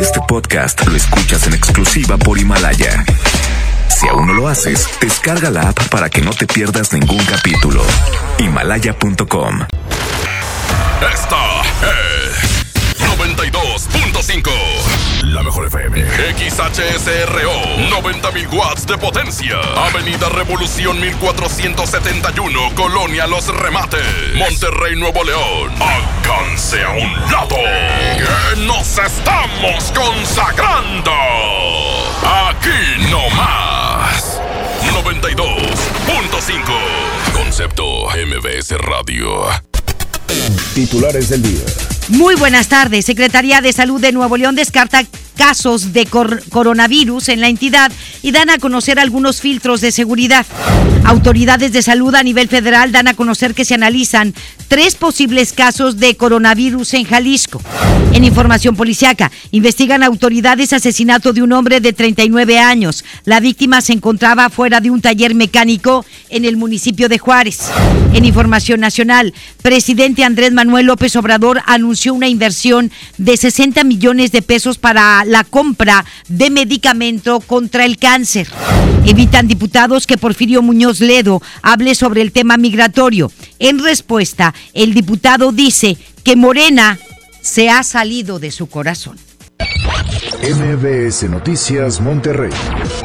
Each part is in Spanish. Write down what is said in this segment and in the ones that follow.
Este podcast lo escuchas en exclusiva por Himalaya. Si aún no lo haces, descarga la app para que no te pierdas ningún capítulo. Himalaya.com. Esta es 92.5. La mejor FM. XHSRO. 90.000 watts de potencia. Avenida Revolución 1471. Colonia Los Remates. Monterrey, Nuevo León. Alcance a un lado. Que nos estamos consagrando. Aquí no más. 92.5. Concepto MBS Radio. Titulares del día. Muy buenas tardes. Secretaría de Salud de Nuevo León descarta casos de coronavirus en la entidad y dan a conocer algunos filtros de seguridad. Autoridades de salud a nivel federal dan a conocer que se analizan tres posibles casos de coronavirus en Jalisco. En información policiaca, investigan autoridades asesinato de un hombre de 39 años. La víctima se encontraba fuera de un taller mecánico en el municipio de Juárez. En información nacional, presidente Andrés Manuel López Obrador anunció una inversión de 60 millones de pesos para la compra de medicamento contra el cáncer. Evitan diputados que Porfirio Muñoz Ledo hable sobre el tema migratorio. En respuesta, el diputado dice que Morena se ha salido de su corazón. MBS Noticias Monterrey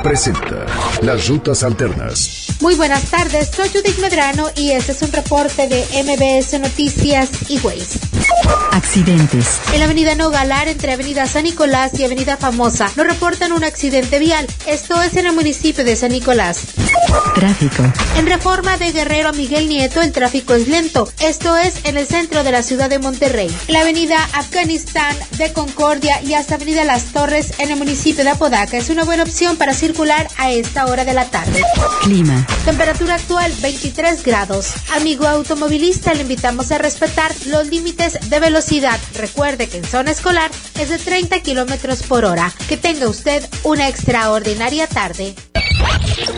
presenta Las Rutas Alternas. Muy buenas tardes, soy Judith Medrano y este es un reporte de MBS Noticias y Waze. Accidentes. En la avenida Nogalar, entre avenida San Nicolás y avenida Famosa, nos reportan un accidente vial. Esto es en el municipio de San Nicolás. Tráfico. En reforma de Guerrero a Miguel Nieto, el tráfico es lento. Esto es en el centro de la ciudad de Monterrey. En la avenida Afganistán de Concordia y hasta avenida Las Torres en el municipio de Apodaca es una buena opción para circular a esta hora de la tarde. Clima. Temperatura actual 23 grados. Amigo automovilista, le invitamos a respetar los límites de velocidad. Recuerde que en zona escolar es de 30 kilómetros por hora. Que tenga usted una extraordinaria tarde.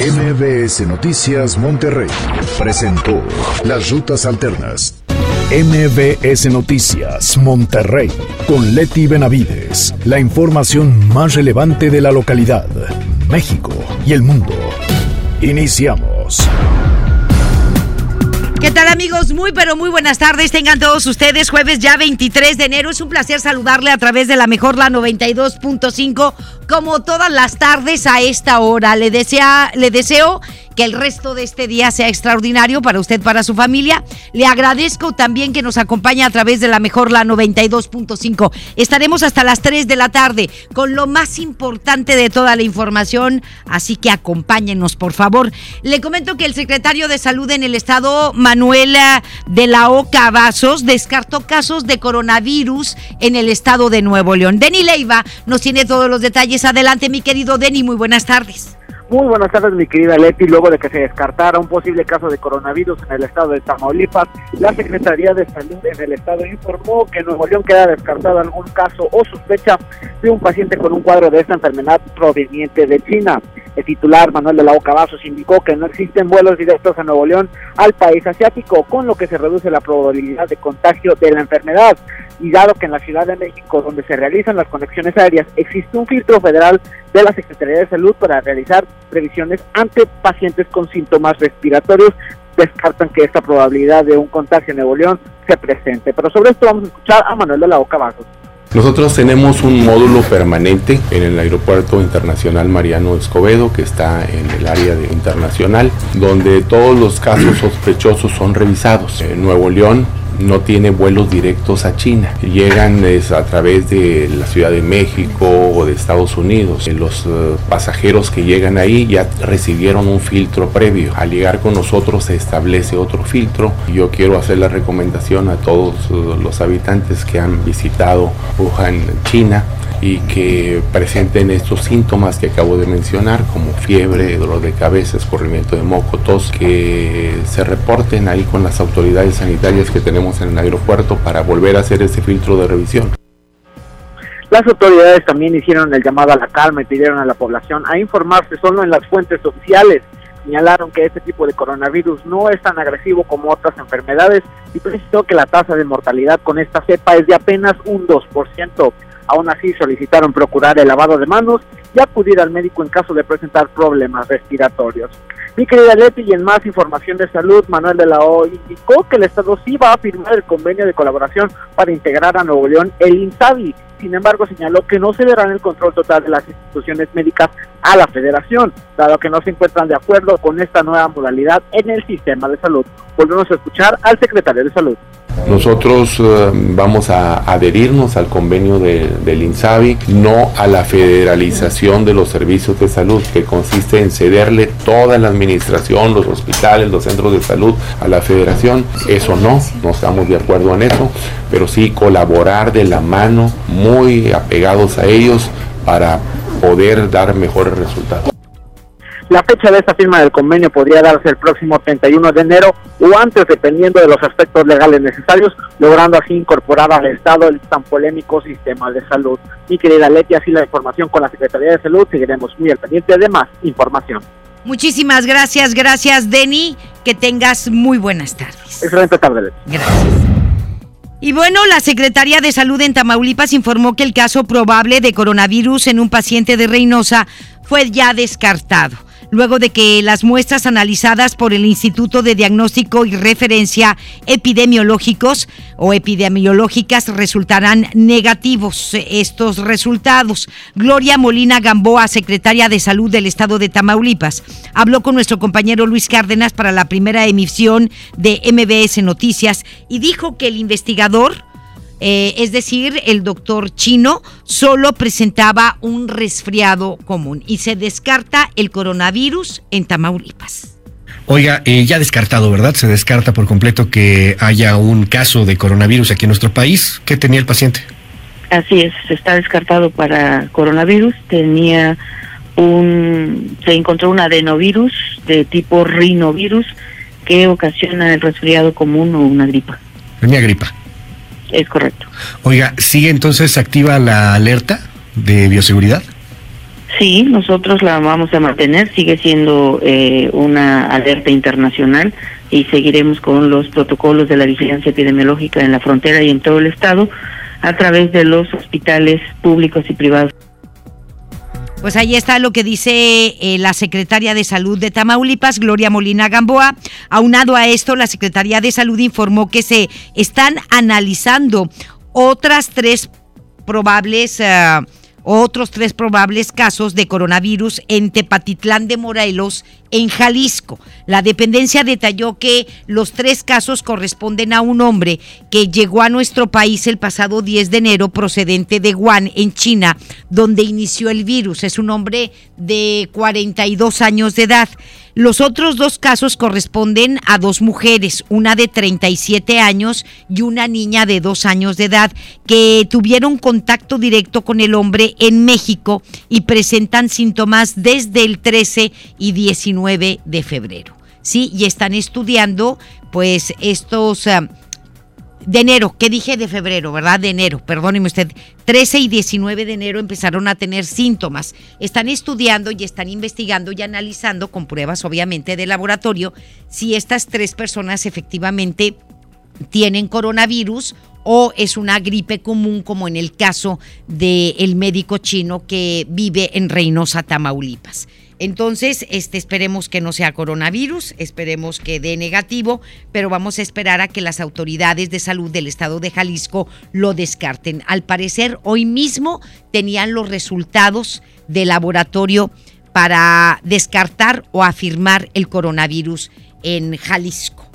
MBS Noticias Monterrey presentó Las Rutas Alternas. MBS Noticias Monterrey con Leti Benavides. La información más relevante de la localidad, México y el mundo. Iniciamos. ¿Qué tal amigos? Muy pero muy buenas tardes. Tengan todos ustedes jueves ya 23 de enero. Es un placer saludarle a través de la mejor la 92.5 como todas las tardes a esta hora. Le desea le deseo que el resto de este día sea extraordinario para usted, para su familia. Le agradezco también que nos acompañe a través de la mejor la 92.5. Estaremos hasta las 3 de la tarde con lo más importante de toda la información, así que acompáñenos, por favor. Le comento que el secretario de Salud en el estado, Manuela de la Oca Vasos, descartó casos de coronavirus en el estado de Nuevo León. Denny Leiva nos tiene todos los detalles. Adelante, mi querido Denny, muy buenas tardes. Muy buenas tardes, mi querida Leti. Luego de que se descartara un posible caso de coronavirus en el estado de Tamaulipas, la Secretaría de Salud en el estado informó que en Nuevo León queda descartado algún caso o sospecha de un paciente con un cuadro de esta enfermedad proveniente de China. El titular Manuel de la Boca Vasos indicó que no existen vuelos directos a Nuevo León al país asiático, con lo que se reduce la probabilidad de contagio de la enfermedad. Y dado que en la Ciudad de México, donde se realizan las conexiones aéreas, existe un filtro federal de la Secretaría de Salud para realizar previsiones ante pacientes con síntomas respiratorios, descartan que esta probabilidad de un contagio en Nuevo León se presente. Pero sobre esto vamos a escuchar a Manuel de la Boca Vasos. Nosotros tenemos un módulo permanente en el Aeropuerto Internacional Mariano Escobedo, que está en el área de internacional, donde todos los casos sospechosos son revisados. En Nuevo León no tiene vuelos directos a China. Llegan a través de la Ciudad de México o de Estados Unidos. Los uh, pasajeros que llegan ahí ya recibieron un filtro previo. Al llegar con nosotros se establece otro filtro. Yo quiero hacer la recomendación a todos uh, los habitantes que han visitado Wuhan, China, y que presenten estos síntomas que acabo de mencionar, como fiebre, dolor de cabeza, escurrimiento de moco, tos, que se reporten ahí con las autoridades sanitarias que tenemos en el aeropuerto para volver a hacer ese filtro de revisión. Las autoridades también hicieron el llamado a la calma y pidieron a la población a informarse solo en las fuentes oficiales. Señalaron que este tipo de coronavirus no es tan agresivo como otras enfermedades y precisó que la tasa de mortalidad con esta cepa es de apenas un 2%. Aún así solicitaron procurar el lavado de manos y acudir al médico en caso de presentar problemas respiratorios. Mi querida Leti, y en más información de salud, Manuel de la O indicó que el Estado sí va a firmar el convenio de colaboración para integrar a Nuevo León el INSABI. Sin embargo, señaló que no cederán el control total de las instituciones médicas a la federación, dado que no se encuentran de acuerdo con esta nueva modalidad en el sistema de salud. Volvemos a escuchar al secretario de Salud. Nosotros eh, vamos a adherirnos al convenio de, del INSABI, no a la federalización de los servicios de salud, que consiste en cederle toda la administración, los hospitales, los centros de salud a la federación. Eso no, no estamos de acuerdo en eso, pero sí colaborar de la mano, muy apegados a ellos, para poder dar mejores resultados. La fecha de esta firma del convenio podría darse el próximo 31 de enero o antes, dependiendo de los aspectos legales necesarios, logrando así incorporar al Estado el tan polémico sistema de salud. Mi querida Leti, así la información con la Secretaría de Salud, seguiremos muy al pendiente de más información. Muchísimas gracias, gracias Denny, que tengas muy buenas tardes. Excelente tarde, Leti. Gracias. Y bueno, la Secretaría de Salud en Tamaulipas informó que el caso probable de coronavirus en un paciente de Reynosa fue ya descartado luego de que las muestras analizadas por el Instituto de Diagnóstico y Referencia Epidemiológicos o epidemiológicas resultarán negativos estos resultados. Gloria Molina Gamboa, secretaria de Salud del Estado de Tamaulipas, habló con nuestro compañero Luis Cárdenas para la primera emisión de MBS Noticias y dijo que el investigador eh, es decir, el doctor chino solo presentaba un resfriado común y se descarta el coronavirus en Tamaulipas. Oiga, eh, ya descartado, ¿verdad? Se descarta por completo que haya un caso de coronavirus aquí en nuestro país. ¿Qué tenía el paciente? Así es, está descartado para coronavirus. Tenía un, se encontró un adenovirus de tipo rinovirus que ocasiona el resfriado común o una gripa. Tenía gripa. Es correcto. Oiga, ¿sigue entonces activa la alerta de bioseguridad? Sí, nosotros la vamos a mantener, sigue siendo eh, una alerta internacional y seguiremos con los protocolos de la vigilancia epidemiológica en la frontera y en todo el estado a través de los hospitales públicos y privados. Pues ahí está lo que dice eh, la secretaria de Salud de Tamaulipas, Gloria Molina Gamboa. Aunado a esto, la Secretaría de Salud informó que se están analizando otras tres probables... Eh, otros tres probables casos de coronavirus en Tepatitlán de Morelos, en Jalisco. La dependencia detalló que los tres casos corresponden a un hombre que llegó a nuestro país el pasado 10 de enero procedente de Wuhan, en China, donde inició el virus. Es un hombre de 42 años de edad. Los otros dos casos corresponden a dos mujeres, una de 37 años y una niña de dos años de edad, que tuvieron contacto directo con el hombre en México y presentan síntomas desde el 13 y 19 de febrero. Sí, y están estudiando pues estos... Ah, de enero, ¿qué dije de febrero, verdad? De enero, perdóneme usted. 13 y 19 de enero empezaron a tener síntomas. Están estudiando y están investigando y analizando con pruebas obviamente de laboratorio si estas tres personas efectivamente tienen coronavirus o es una gripe común como en el caso del médico chino que vive en Reynosa, Tamaulipas. Entonces, este, esperemos que no sea coronavirus, esperemos que dé negativo, pero vamos a esperar a que las autoridades de salud del estado de Jalisco lo descarten. Al parecer, hoy mismo tenían los resultados del laboratorio para descartar o afirmar el coronavirus en Jalisco.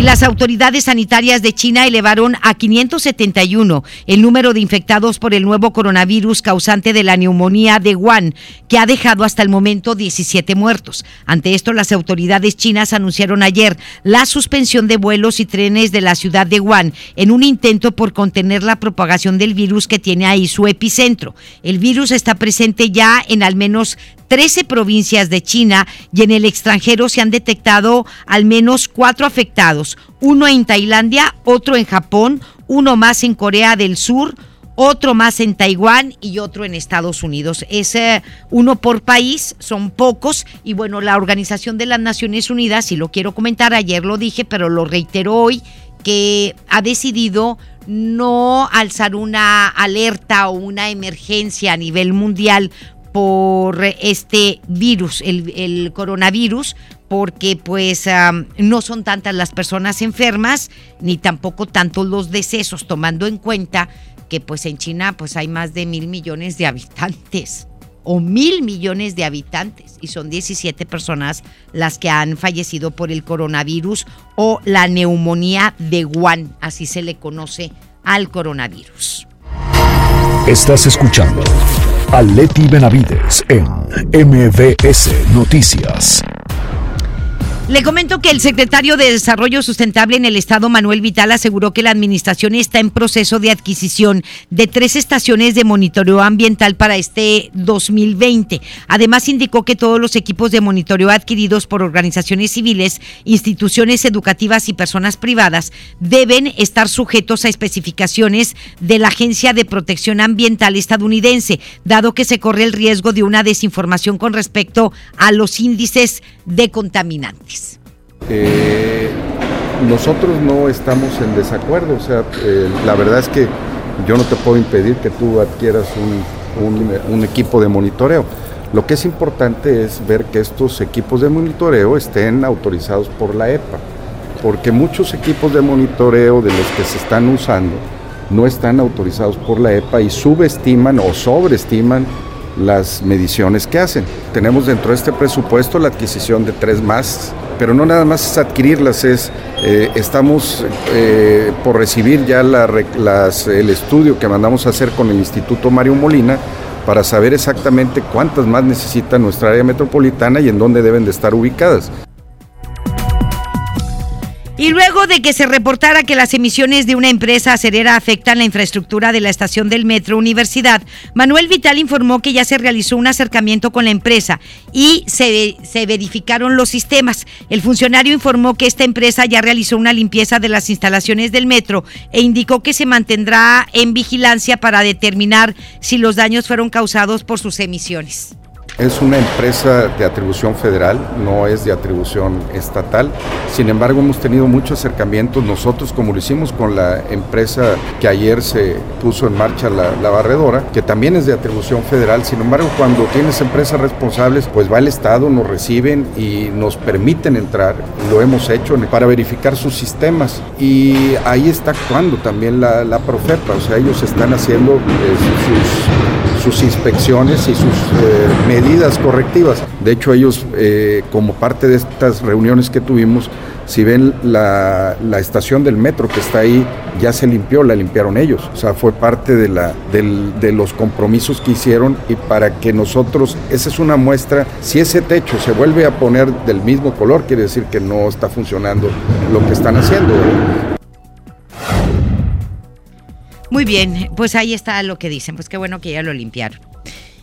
Y las autoridades sanitarias de China elevaron a 571 el número de infectados por el nuevo coronavirus causante de la neumonía de Wuhan, que ha dejado hasta el momento 17 muertos. Ante esto, las autoridades chinas anunciaron ayer la suspensión de vuelos y trenes de la ciudad de Wuhan en un intento por contener la propagación del virus que tiene ahí su epicentro. El virus está presente ya en al menos 13 provincias de China y en el extranjero se han detectado al menos cuatro afectados, uno en Tailandia, otro en Japón, uno más en Corea del Sur, otro más en Taiwán y otro en Estados Unidos. Es eh, uno por país, son pocos. Y bueno, la Organización de las Naciones Unidas, y lo quiero comentar, ayer lo dije, pero lo reitero hoy, que ha decidido no alzar una alerta o una emergencia a nivel mundial por este virus, el, coronavirus, porque pues no son tantas las personas enfermas ni tampoco tantos los decesos, tomando en cuenta que pues en China pues hay más de mil millones de habitantes o mil millones de habitantes y son 17 personas las que han fallecido por el coronavirus o la neumonía de Wuhan, así se le conoce al coronavirus. Estás escuchando a Leti Benavides en MBS Noticias. Le comento que el secretario de Desarrollo Sustentable en el Estado, Manuel Vital, aseguró que la administración está en proceso de adquisición de tres estaciones de monitoreo ambiental para este 2020. Además, indicó que todos los equipos de monitoreo adquiridos por organizaciones civiles, instituciones educativas y personas privadas deben estar sujetos a especificaciones de la Agencia de Protección Ambiental estadounidense, dado que se corre el riesgo de una desinformación con respecto a los índices de contaminantes. Eh, nosotros no estamos en desacuerdo, o sea, eh, la verdad es que yo no te puedo impedir que tú adquieras un, equipo de monitoreo. Lo que es importante es ver que estos equipos de monitoreo estén autorizados por la EPA, porque muchos equipos de monitoreo de los que se están usando no están autorizados por la EPA y subestiman o sobreestiman las mediciones que hacen. Tenemos dentro de este presupuesto la adquisición de tres más, pero no nada más es adquirirlas, es eh, estamos eh, por recibir ya la las- el estudio que mandamos a hacer con el Instituto Mario Molina para saber exactamente cuántas más necesita nuestra área metropolitana y en dónde deben de estar ubicadas. Y luego de que se reportara que las emisiones de una empresa acerera afectan la infraestructura de la estación del Metro Universidad, Manuel Vital informó que ya se realizó un acercamiento con la empresa y se, se verificaron los sistemas. El funcionario informó que esta empresa ya realizó una limpieza de las instalaciones del metro e indicó que se mantendrá en vigilancia para determinar si los daños fueron causados por sus emisiones. Es una empresa de atribución federal, no es de atribución estatal. Sin embargo, hemos tenido muchos acercamientos nosotros, como lo hicimos con la empresa que ayer se puso en marcha la, barredora, que también es de atribución federal. Sin embargo, cuando tienes empresas responsables, pues va el Estado, nos reciben y nos permiten entrar. Lo hemos hecho para verificar sus sistemas. Y ahí está actuando también la, la Profepa, o sea, ellos están haciendo eh, sus sus inspecciones y sus eh, medidas correctivas. De hecho, ellos, eh, como parte de estas reuniones que tuvimos, si ven la, la estación del metro que está ahí, ya se limpió, la limpiaron ellos. O sea, fue parte de, la, de los compromisos que hicieron y para que nosotros, esa es una muestra, si ese techo se vuelve a poner del mismo color, quiere decir que no está funcionando lo que están haciendo. Muy bien, pues ahí está lo que dicen, pues qué bueno que ya lo limpiaron.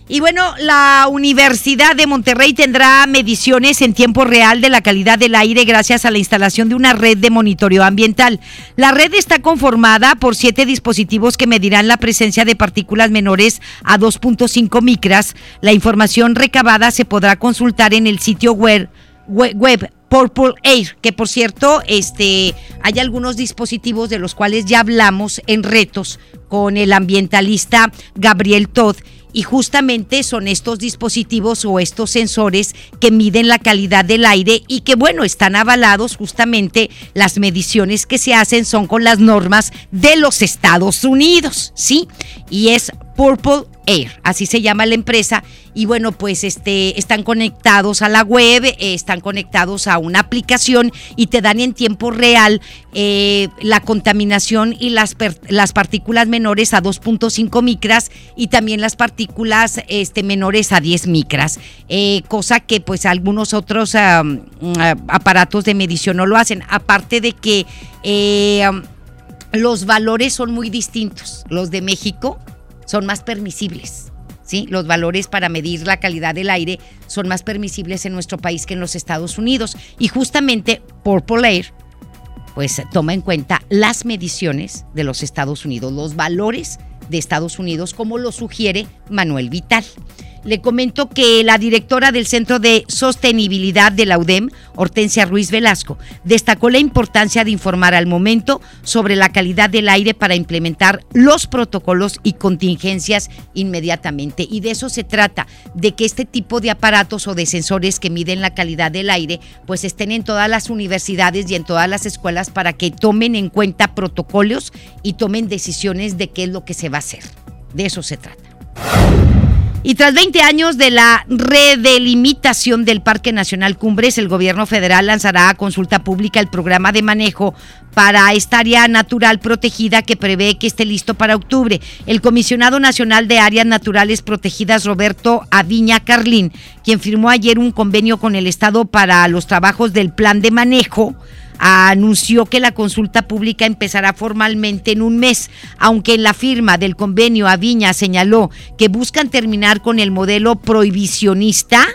Y bueno, la Universidad de Monterrey tendrá mediciones en tiempo real de la calidad del aire gracias a la instalación de una red de monitoreo ambiental. La red está conformada por siete dispositivos que medirán la presencia de partículas menores a 2.5 micras. La información recabada se podrá consultar en el sitio web we- web Purple Air, que por cierto, este, hay algunos dispositivos de los cuales ya hablamos en retos con el ambientalista Gabriel Todd. Y justamente son estos dispositivos o estos sensores que miden la calidad del aire y que, bueno, están avalados justamente las mediciones que se hacen son con las normas de los Estados Unidos, ¿sí? Y es Purple Air, así se llama la empresa. Y bueno, pues este, están conectados a la web, eh, están conectados a una aplicación y te dan en tiempo real eh, la contaminación y las, partículas menores a 2.5 micras y también las partículas este, menores a 10 micras. Eh, cosa que pues algunos otros aparatos de medición no lo hacen. Aparte de que los valores son muy distintos. Los de México son más permisibles. ¿sí? Los valores para medir la calidad del aire son más permisibles en nuestro país que en los Estados Unidos. Y justamente Purple Air, pues toma en cuenta las mediciones de los Estados Unidos, los valores de Estados Unidos, como lo sugiere Manuel Vital. Le comento que la directora del Centro de Sostenibilidad de la UDEM, Hortensia Ruiz Velasco, destacó la importancia de informar al momento sobre la calidad del aire para implementar los protocolos y contingencias inmediatamente. Y de eso se trata, de que este tipo de aparatos o de sensores que miden la calidad del aire, pues estén en todas las universidades y en todas las escuelas para que tomen en cuenta protocolos y tomen decisiones de qué es lo que se va a hacer. De eso se trata. Y tras 20 años de la redelimitación del Parque Nacional Cumbres, el gobierno federal lanzará a consulta pública el programa de manejo para esta área natural protegida que prevé que esté listo para octubre. El comisionado nacional de áreas naturales protegidas, Roberto Aviña Carlín, quien firmó ayer un convenio con el Estado para los trabajos del plan de manejo, anunció que la consulta pública empezará formalmente en un mes, aunque en la firma del convenio Aviña señaló que buscan terminar con el modelo prohibicionista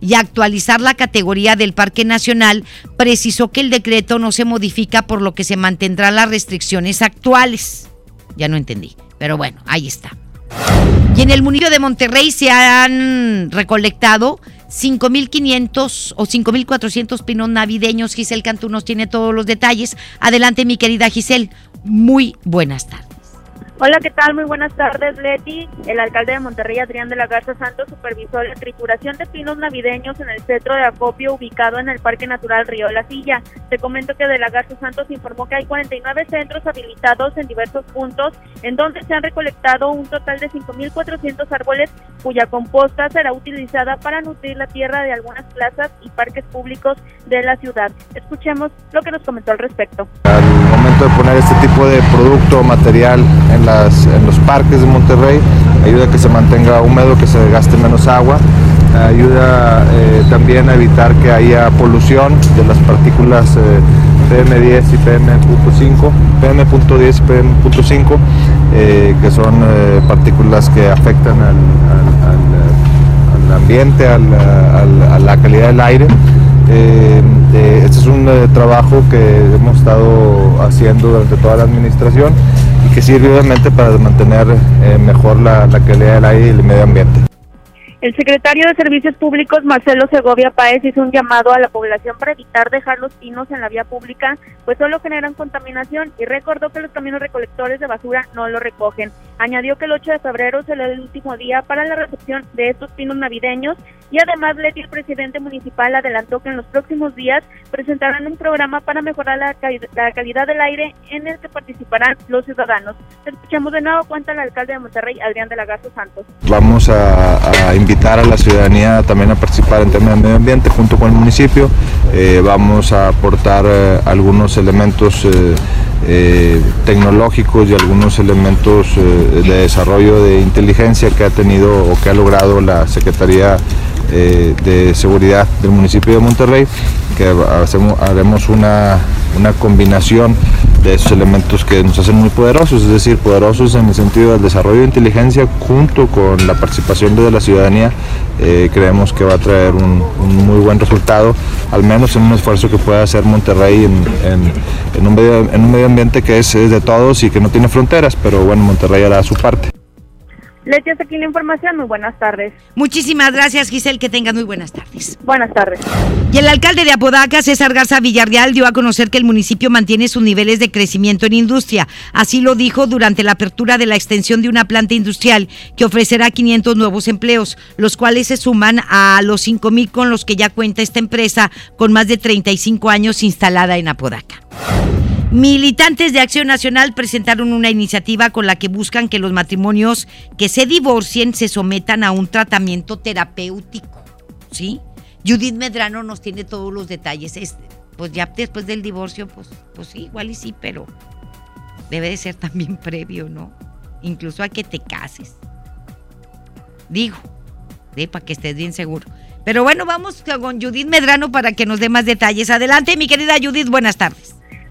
y actualizar la categoría del Parque Nacional, precisó que el decreto no se modifica por lo que se mantendrán las restricciones actuales. Ya no entendí, pero bueno, ahí está. Y en el municipio de Monterrey se han recolectado 5.500 o 5.400 pinos navideños. Giselle Cantú nos tiene todos los detalles. Adelante, mi querida Giselle. Muy buenas tardes. Hola, ¿qué tal? Muy buenas tardes, Leti. El alcalde de Monterrey, Adrián de la Garza Santos, supervisó la trituración de pinos navideños en el centro de acopio ubicado en el Parque Natural Río La Silla. Te comento que de la Garza Santos informó que hay 49 centros habilitados en diversos puntos, en donde se han recolectado un total de 5.400 árboles, cuya composta será utilizada para nutrir la tierra de algunas plazas y parques públicos de la ciudad. Escuchemos lo que nos comentó al respecto. Al momento de poner este tipo de producto material en en los parques de Monterrey, ayuda a que se mantenga húmedo, que se gaste menos agua, ayuda eh, también a evitar que haya polución de las partículas eh, PM10 y PM.5, PM.10 y PM.5, eh, que son partículas que afectan al, ambiente, a la calidad del aire. Este es un trabajo que hemos estado haciendo durante toda la administración y que sirve obviamente para mantener eh, mejor la, la calidad del aire y el medio ambiente. El secretario de Servicios Públicos, Marcelo Segovia Páez, hizo un llamado a la población para evitar dejar los pinos en la vía pública, pues solo generan contaminación y recordó que los caminos recolectores de basura no lo recogen. Añadió que el 8 de febrero será el último día para la recepción de estos pinos navideños y además Leti, el presidente municipal, adelantó que en los próximos días presentarán un programa para mejorar la, calidad del aire en el que participarán los ciudadanos. Escuchamos de nuevo cuenta el alcalde de Monterrey, Adrián de la Garza Santos. Vamos a, invitar a la ciudadanía también a participar en temas de medio ambiente junto con el municipio. Eh, vamos a aportar eh, algunos elementos eh, tecnológicos y algunos elementos de desarrollo de inteligencia que ha tenido o que ha logrado la Secretaría eh, de seguridad del municipio de Monterrey, que hacemos, haremos una, una combinación de esos elementos que nos hacen muy poderosos, es decir, poderosos en el sentido del desarrollo de inteligencia junto con la participación de la ciudadanía, eh, creemos que va a traer un, muy buen resultado, al menos en un esfuerzo que pueda hacer Monterrey en, un, medio, en un medio ambiente que es, es de todos y que no tiene fronteras, pero bueno, Monterrey hará su parte. Leti, hasta aquí la información. Muy buenas tardes. Muchísimas gracias, Giselle. Que tengas muy buenas tardes. Buenas tardes. Y el alcalde de Apodaca, César Garza Villarreal, dio a conocer que el municipio mantiene sus niveles de crecimiento en industria. Así lo dijo durante la apertura de la extensión de una planta industrial que ofrecerá 500 nuevos empleos, los cuales se suman a los 5 mil con los que ya cuenta esta empresa con más de 35 años instalada en Apodaca. Militantes de Acción Nacional presentaron una iniciativa con la que buscan que los matrimonios que se divorcien se sometan a un tratamiento terapéutico. ¿Sí? Judith Medrano nos tiene todos los detalles. pues ya después del divorcio, pues, pues sí, igual y sí, pero debe de ser también previo, ¿no? Incluso a que te cases. Digo, para que estés bien seguro. Pero bueno, vamos con Judith Medrano para que nos dé más detalles. Adelante, mi querida Judith, buenas tardes.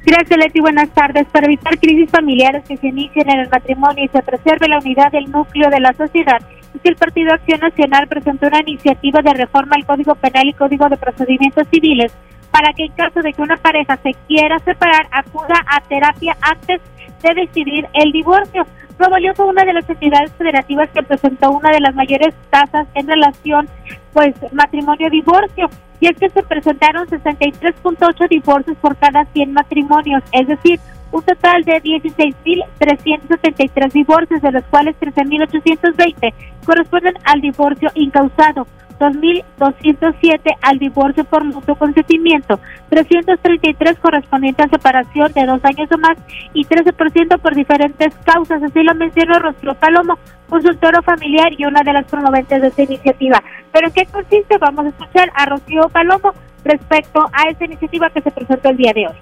Gracias, Leti. Buenas tardes. Para evitar crisis familiares que se inicien en el matrimonio y se preserve la unidad del núcleo de la sociedad, el Partido Acción Nacional presentó una iniciativa de reforma al Código Penal y Código de Procedimientos Civiles para que en caso de que una pareja se quiera separar, acuda a terapia antes de decidir el divorcio. Nuevo fue una de las entidades federativas que presentó una de las mayores tasas en relación, pues, matrimonio-divorcio. Y es que se presentaron 63.8 divorcios por cada 100 matrimonios, es decir, un total de 16.373 divorcios, de los cuales 13.820 corresponden al divorcio incausado. 2.207 al divorcio por mutuo consentimiento, 333 correspondientes a separación de dos años o más y 13% por diferentes causas. Así lo mencionó Rocío Palomo, consultoro familiar y una de las promoventes de esta iniciativa. ¿Pero en qué consiste? Vamos a escuchar a Rocío Palomo respecto a esta iniciativa que se presentó el día de hoy.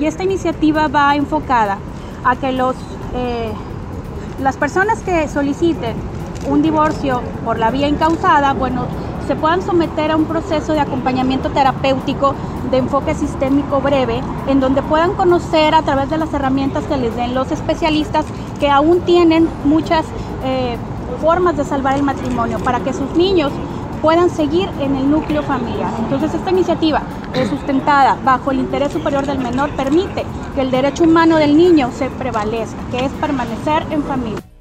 Y esta iniciativa va enfocada a que los, eh, las personas que soliciten un divorcio por la vía incausada, bueno, se puedan someter a un proceso de acompañamiento terapéutico de enfoque sistémico breve, en donde puedan conocer a través de las herramientas que les den los especialistas que aún tienen muchas eh, formas de salvar el matrimonio para que sus niños puedan seguir en el núcleo familiar. Entonces esta iniciativa es sustentada bajo el interés superior del menor permite que el derecho humano del niño se prevalezca, que es permanecer en familia.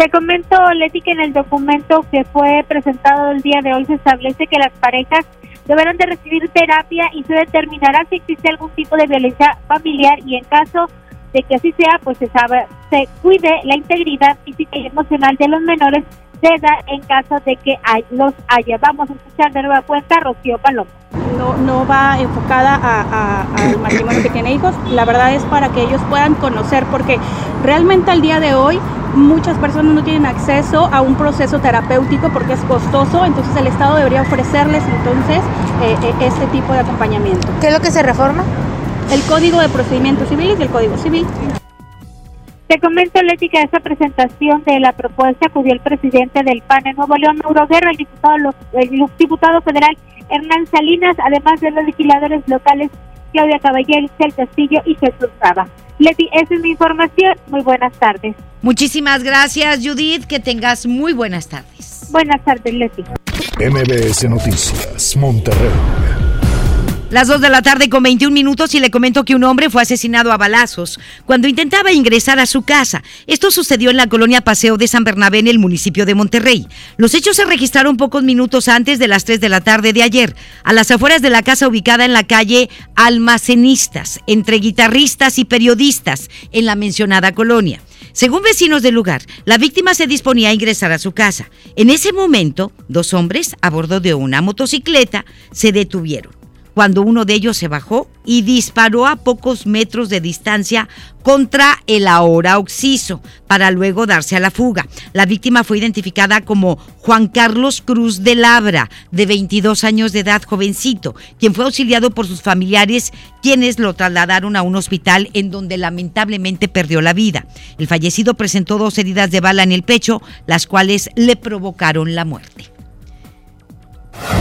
Te comento, Leti, que en el documento que fue presentado el día de hoy se establece que las parejas deberán de recibir terapia y se determinará si existe algún tipo de violencia familiar y en caso de que así sea, pues se, sabe, se cuide la integridad física y emocional de los menores edad en caso de que hay, los haya. Vamos a escuchar de nueva cuenta Rocío Paloma. No, no va enfocada al matrimonio que tiene hijos, la verdad es para que ellos puedan conocer, porque realmente al día de hoy muchas personas no tienen acceso a un proceso terapéutico porque es costoso, entonces el Estado debería ofrecerles entonces eh, eh, este tipo de acompañamiento. ¿Qué es lo que se reforma? El Código de Procedimientos Civiles y el Código Civil. Te comento, Leti, que a esta presentación de la propuesta acudió el presidente del PAN en Nuevo León, Mauro Guerra, el diputado, el diputado federal Hernán Salinas, además de los legisladores locales Claudia Caballero, El Castillo y Jesús Raba. Leti, esa es mi información. Muy buenas tardes. Muchísimas gracias, Judith. Que tengas muy buenas tardes. Buenas tardes, Leti. MBS Noticias, Monterrey. Las 2 de la tarde con 21 minutos y le comento que un hombre fue asesinado a balazos cuando intentaba ingresar a su casa. Esto sucedió en la colonia Paseo de San Bernabé en el municipio de Monterrey. Los hechos se registraron pocos minutos antes de las 3 de la tarde de ayer, a las afueras de la casa ubicada en la calle Almacenistas, entre guitarristas y periodistas en la mencionada colonia. Según vecinos del lugar, la víctima se disponía a ingresar a su casa. En ese momento, dos hombres a bordo de una motocicleta se detuvieron cuando uno de ellos se bajó y disparó a pocos metros de distancia contra el ahora Oxiso para luego darse a la fuga. La víctima fue identificada como Juan Carlos Cruz de Labra, de 22 años de edad, jovencito, quien fue auxiliado por sus familiares, quienes lo trasladaron a un hospital en donde lamentablemente perdió la vida. El fallecido presentó dos heridas de bala en el pecho, las cuales le provocaron la muerte.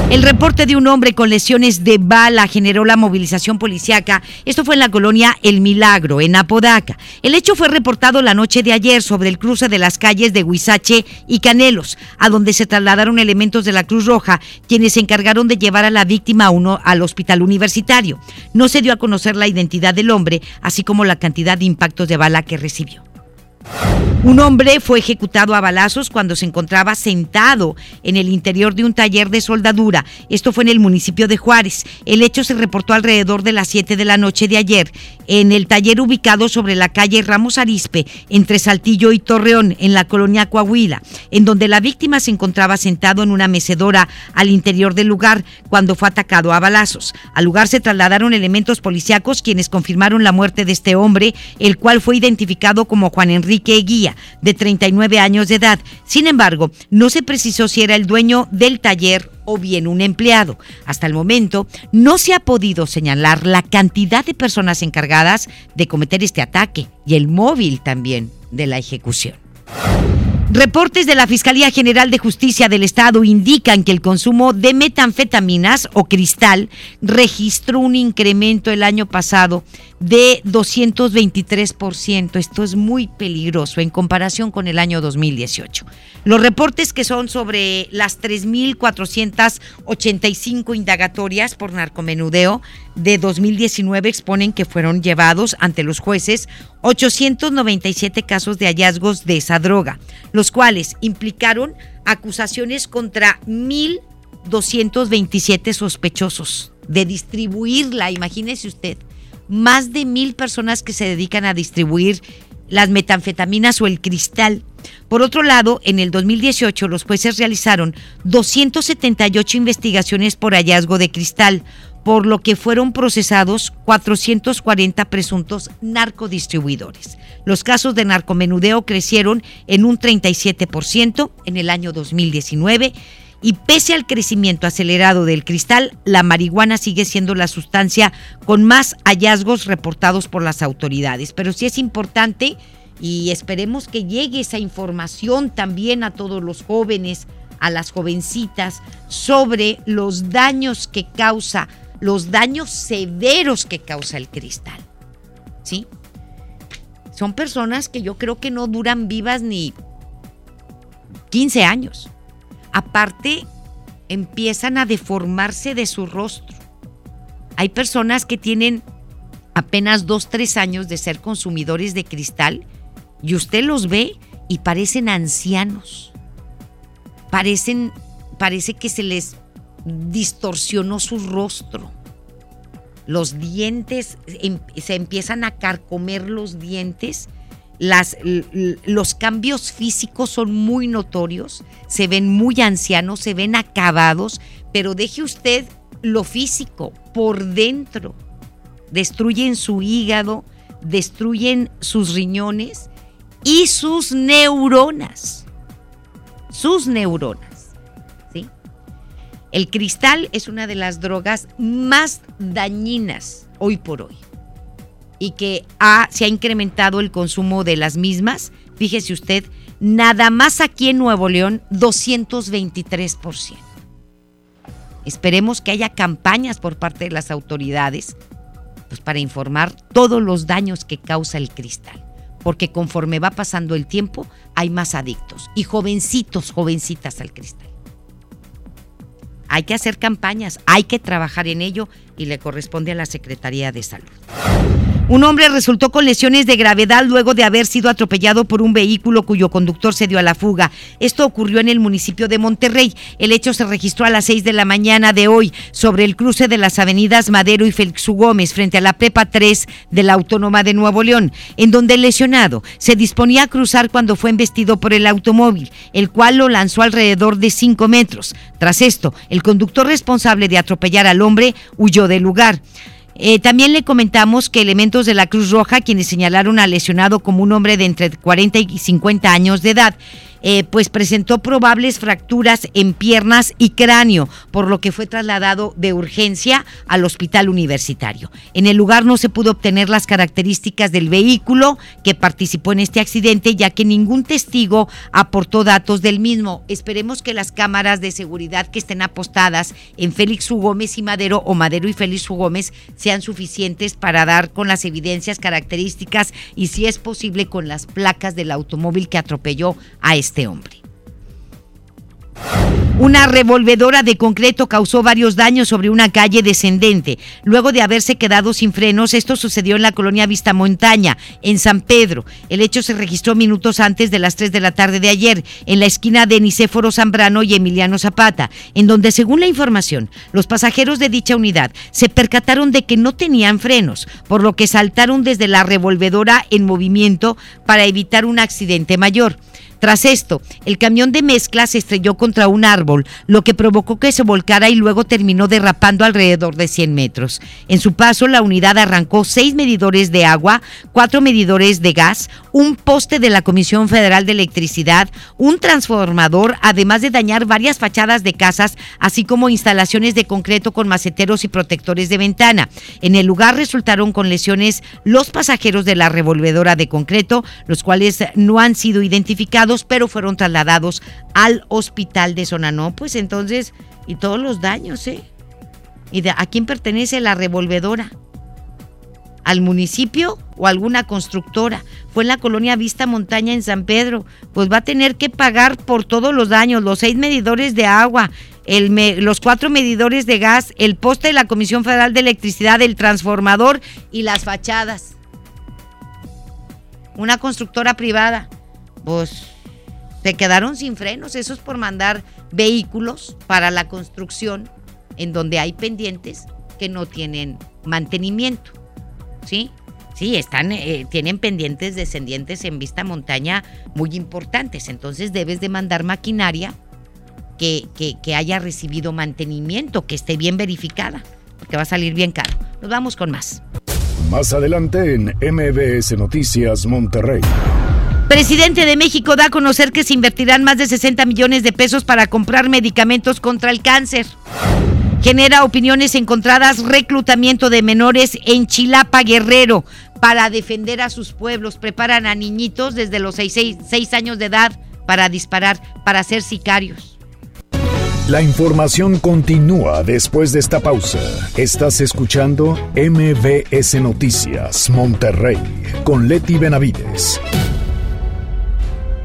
El reporte de un hombre con lesiones de bala generó la movilización policiaca. Esto fue en la colonia El Milagro, en Apodaca. El hecho fue reportado la noche de ayer sobre el cruce de las calles de Huizache y Canelos, a donde se trasladaron elementos de la Cruz Roja, quienes se encargaron de llevar a la víctima uno al hospital universitario. No se dio a conocer la identidad del hombre, así como la cantidad de impactos de bala que recibió. Un hombre fue ejecutado a balazos cuando se encontraba sentado en el interior de un taller de soldadura. Esto fue en el municipio de Juárez. El hecho se reportó alrededor de las 7 de la noche de ayer en el taller ubicado sobre la calle Ramos Arispe, entre Saltillo y Torreón, en la colonia Coahuila, en donde la víctima se encontraba sentado en una mecedora al interior del lugar cuando fue atacado a balazos. Al lugar se trasladaron elementos policíacos quienes confirmaron la muerte de este hombre, el cual fue identificado como Juan Enrique Guía, de 39 años de edad. Sin embargo, no se precisó si era el dueño del taller o bien un empleado. Hasta el momento no se ha podido señalar la cantidad de personas encargadas de cometer este ataque y el móvil también de la ejecución. Reportes de la Fiscalía General de Justicia del Estado indican que el consumo de metanfetaminas o cristal registró un incremento el año pasado de 223%. Esto es muy peligroso en comparación con el año 2018. Los reportes que son sobre las 3.485 indagatorias por narcomenudeo de 2019 exponen que fueron llevados ante los jueces 897 casos de hallazgos de esa droga, los cuales implicaron acusaciones contra 1.227 sospechosos de distribuirla, imagínese usted, más de mil personas que se dedican a distribuir las metanfetaminas o el cristal. Por otro lado, en el 2018 los jueces realizaron 278 investigaciones por hallazgo de cristal, por lo que fueron procesados 440 presuntos narcodistribuidores. Los casos de narcomenudeo crecieron en un 37% en el año 2019 y pese al crecimiento acelerado del cristal, la marihuana sigue siendo la sustancia con más hallazgos reportados por las autoridades. Pero sí es importante y esperemos que llegue esa información también a todos los jóvenes, a las jovencitas, sobre los daños que causa, los daños severos que causa el cristal. ¿Sí? Son personas que yo creo que no duran vivas ni 15 años aparte empiezan a deformarse de su rostro. Hay personas que tienen apenas dos, tres años de ser consumidores de cristal y usted los ve y parecen ancianos. Parecen, parece que se les distorsionó su rostro. Los dientes em, se empiezan a carcomer los dientes las, los cambios físicos son muy notorios, se ven muy ancianos, se ven acabados, pero deje usted lo físico por dentro. Destruyen su hígado, destruyen sus riñones y sus neuronas. Sus neuronas. El cristal es una de las drogas más dañinas hoy por hoy y que se ha incrementado el consumo de las mismas, fíjese usted, nada más aquí en Nuevo León, 223%. Esperemos que haya campañas por parte de las autoridades pues, para informar todos los daños que causa el cristal, porque conforme va pasando el tiempo hay más adictos y jovencitos, jovencitas al cristal. Hay que hacer campañas, hay que trabajar en ello y le corresponde a la Secretaría de Salud. Un hombre resultó con lesiones de gravedad luego de haber sido atropellado por un vehículo cuyo conductor se dio a la fuga. Esto ocurrió en el municipio de Monterrey. El hecho se registró a las 6 de la mañana de hoy sobre el cruce de las avenidas Madero y Félix Gómez frente a la Prepa 3 de la Autónoma de Nuevo León, en donde el lesionado se disponía a cruzar cuando fue embestido por el automóvil, el cual lo lanzó alrededor de 5 metros. Tras esto, el conductor responsable de atropellar al hombre huyó del lugar. Eh, también le comentamos que elementos de la Cruz Roja, quienes señalaron al lesionado como un hombre de entre 40 y 50 años de edad, eh, pues presentó probables fracturas en piernas y cráneo, por lo que fue trasladado de urgencia al hospital universitario. En el lugar no se pudo obtener las características del vehículo que participó en este accidente, ya que ningún testigo aportó datos del mismo. Esperemos que las cámaras de seguridad que estén apostadas en Félix U. Gómez y Madero o Madero y Félix U. Gómez sean suficientes para dar con las evidencias características y si es posible con las placas del automóvil que atropelló a este este hombre. Una revolvedora de concreto causó varios daños sobre una calle descendente. Luego de haberse quedado sin frenos, esto sucedió en la colonia Vista Montaña, en San Pedro. El hecho se registró minutos antes de las 3 de la tarde de ayer, en la esquina de Nicéforo Zambrano y Emiliano Zapata, en donde, según la información, los pasajeros de dicha unidad se percataron de que no tenían frenos, por lo que saltaron desde la revolvedora en movimiento para evitar un accidente mayor. Tras esto, el camión de mezcla se estrelló contra un árbol, lo que provocó que se volcara y luego terminó derrapando alrededor de 100 metros. En su paso, la unidad arrancó seis medidores de agua, cuatro medidores de gas, un poste de la Comisión Federal de Electricidad, un transformador, además de dañar varias fachadas de casas, así como instalaciones de concreto con maceteros y protectores de ventana. En el lugar resultaron con lesiones los pasajeros de la revolvedora de concreto, los cuales no han sido identificados pero fueron trasladados al hospital de zona. No, pues entonces, y todos los daños, ¿eh? ¿Y a quién pertenece la revolvedora? ¿Al municipio o alguna constructora? Fue en la colonia Vista Montaña en San Pedro. Pues va a tener que pagar por todos los daños, los seis medidores de agua, los cuatro medidores de gas, el poste de la Comisión Federal de Electricidad, el transformador y las fachadas. Una constructora privada, pues se quedaron sin frenos. Eso es por mandar vehículos para la construcción en donde hay pendientes que no tienen mantenimiento. ¿Sí? Sí, están, eh, tienen pendientes descendientes en vista montaña muy importantes. Entonces debes de mandar maquinaria que, que, que haya recibido mantenimiento, que esté bien verificada, porque va a salir bien caro. Nos vamos con más. Más adelante en MBS Noticias Monterrey. Presidente de México da a conocer que se invertirán más de 60 millones de pesos para comprar medicamentos contra el cáncer. Genera opiniones encontradas reclutamiento de menores en Chilapa Guerrero para defender a sus pueblos. Preparan a niñitos desde los 6 años de edad para disparar, para ser sicarios. La información continúa después de esta pausa. Estás escuchando MBS Noticias Monterrey con Leti Benavides.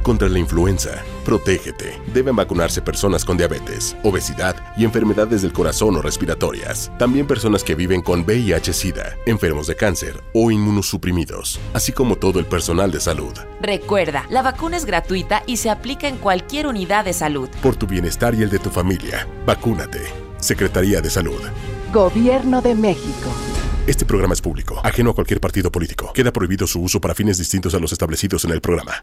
Contra la influenza, protégete. Deben vacunarse personas con diabetes, obesidad y enfermedades del corazón o respiratorias. También personas que viven con VIH-Sida, enfermos de cáncer o inmunosuprimidos, así como todo el personal de salud. Recuerda, la vacuna es gratuita y se aplica en cualquier unidad de salud. Por tu bienestar y el de tu familia, vacúnate. Secretaría de Salud. Gobierno de México. Este programa es público, ajeno a cualquier partido político. Queda prohibido su uso para fines distintos a los establecidos en el programa.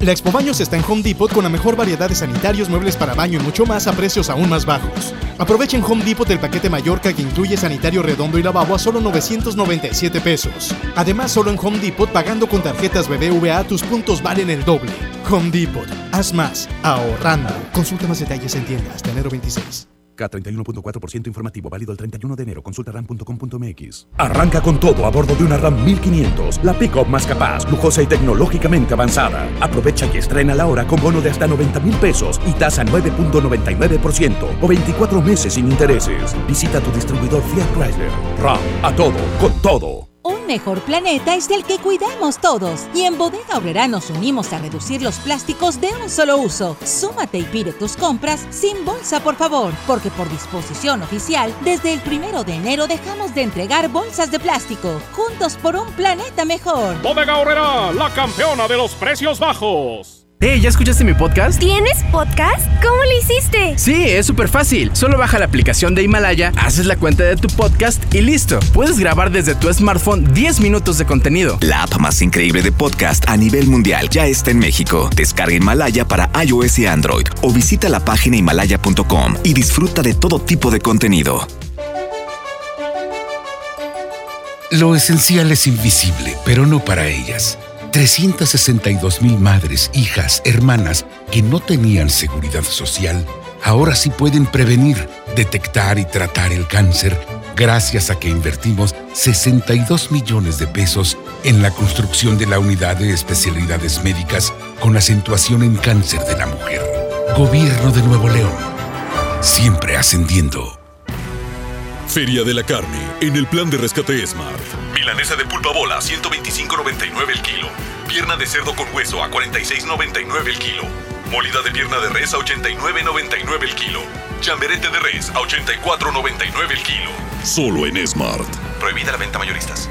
La Expo Baños está en Home Depot con la mejor variedad de sanitarios, muebles para baño y mucho más a precios aún más bajos. Aprovechen Home Depot el paquete Mallorca que incluye sanitario redondo y lavabo a solo 997 pesos. Además, solo en Home Depot pagando con tarjetas BBVA tus puntos valen el doble. Home Depot, haz más, ahorrando. Consulta más detalles en tienda hasta enero 26. K31.4% informativo válido el 31 de enero. Consulta ram.com.mx. Arranca con todo a bordo de una RAM 1500, la pick-up más capaz, lujosa y tecnológicamente avanzada. Aprovecha y estrena la hora con bono de hasta 90 mil pesos y tasa 9.99% o 24 meses sin intereses. Visita tu distribuidor Fiat Chrysler. RAM, a todo, con todo. Un mejor planeta es el que cuidamos todos. Y en Bodega Aurrera nos unimos a reducir los plásticos de un solo uso. Súmate y pide tus compras sin bolsa, por favor. Porque por disposición oficial, desde el primero de enero dejamos de entregar bolsas de plástico. Juntos por un planeta mejor. Bodega Aurrera, la campeona de los precios bajos. Hey, ¿ya escuchaste mi podcast? ¿Tienes podcast? ¿Cómo lo hiciste? Sí, es súper fácil. Solo baja la aplicación de Himalaya, haces la cuenta de tu podcast y listo. Puedes grabar desde tu smartphone 10 minutos de contenido. La app más increíble de podcast a nivel mundial ya está en México. Descarga Himalaya para iOS y Android o visita la página himalaya.com y disfruta de todo tipo de contenido. Lo esencial es invisible, pero no para ellas. 362 mil madres, hijas, hermanas que no tenían seguridad social, ahora sí pueden prevenir, detectar y tratar el cáncer gracias a que invertimos 62 millones de pesos en la construcción de la unidad de especialidades médicas con acentuación en cáncer de la mujer. Gobierno de Nuevo León. Siempre ascendiendo. Feria de la Carne, en el plan de rescate Smart. Milanesa de pulpa bola, 125.99 el kilo. Pierna de cerdo con hueso a 46.99 el kilo. Molida de pierna de res a 89.99 el kilo. Chamberete de res a 84.99 el kilo. Solo en Smart. Prohibida la venta mayoristas.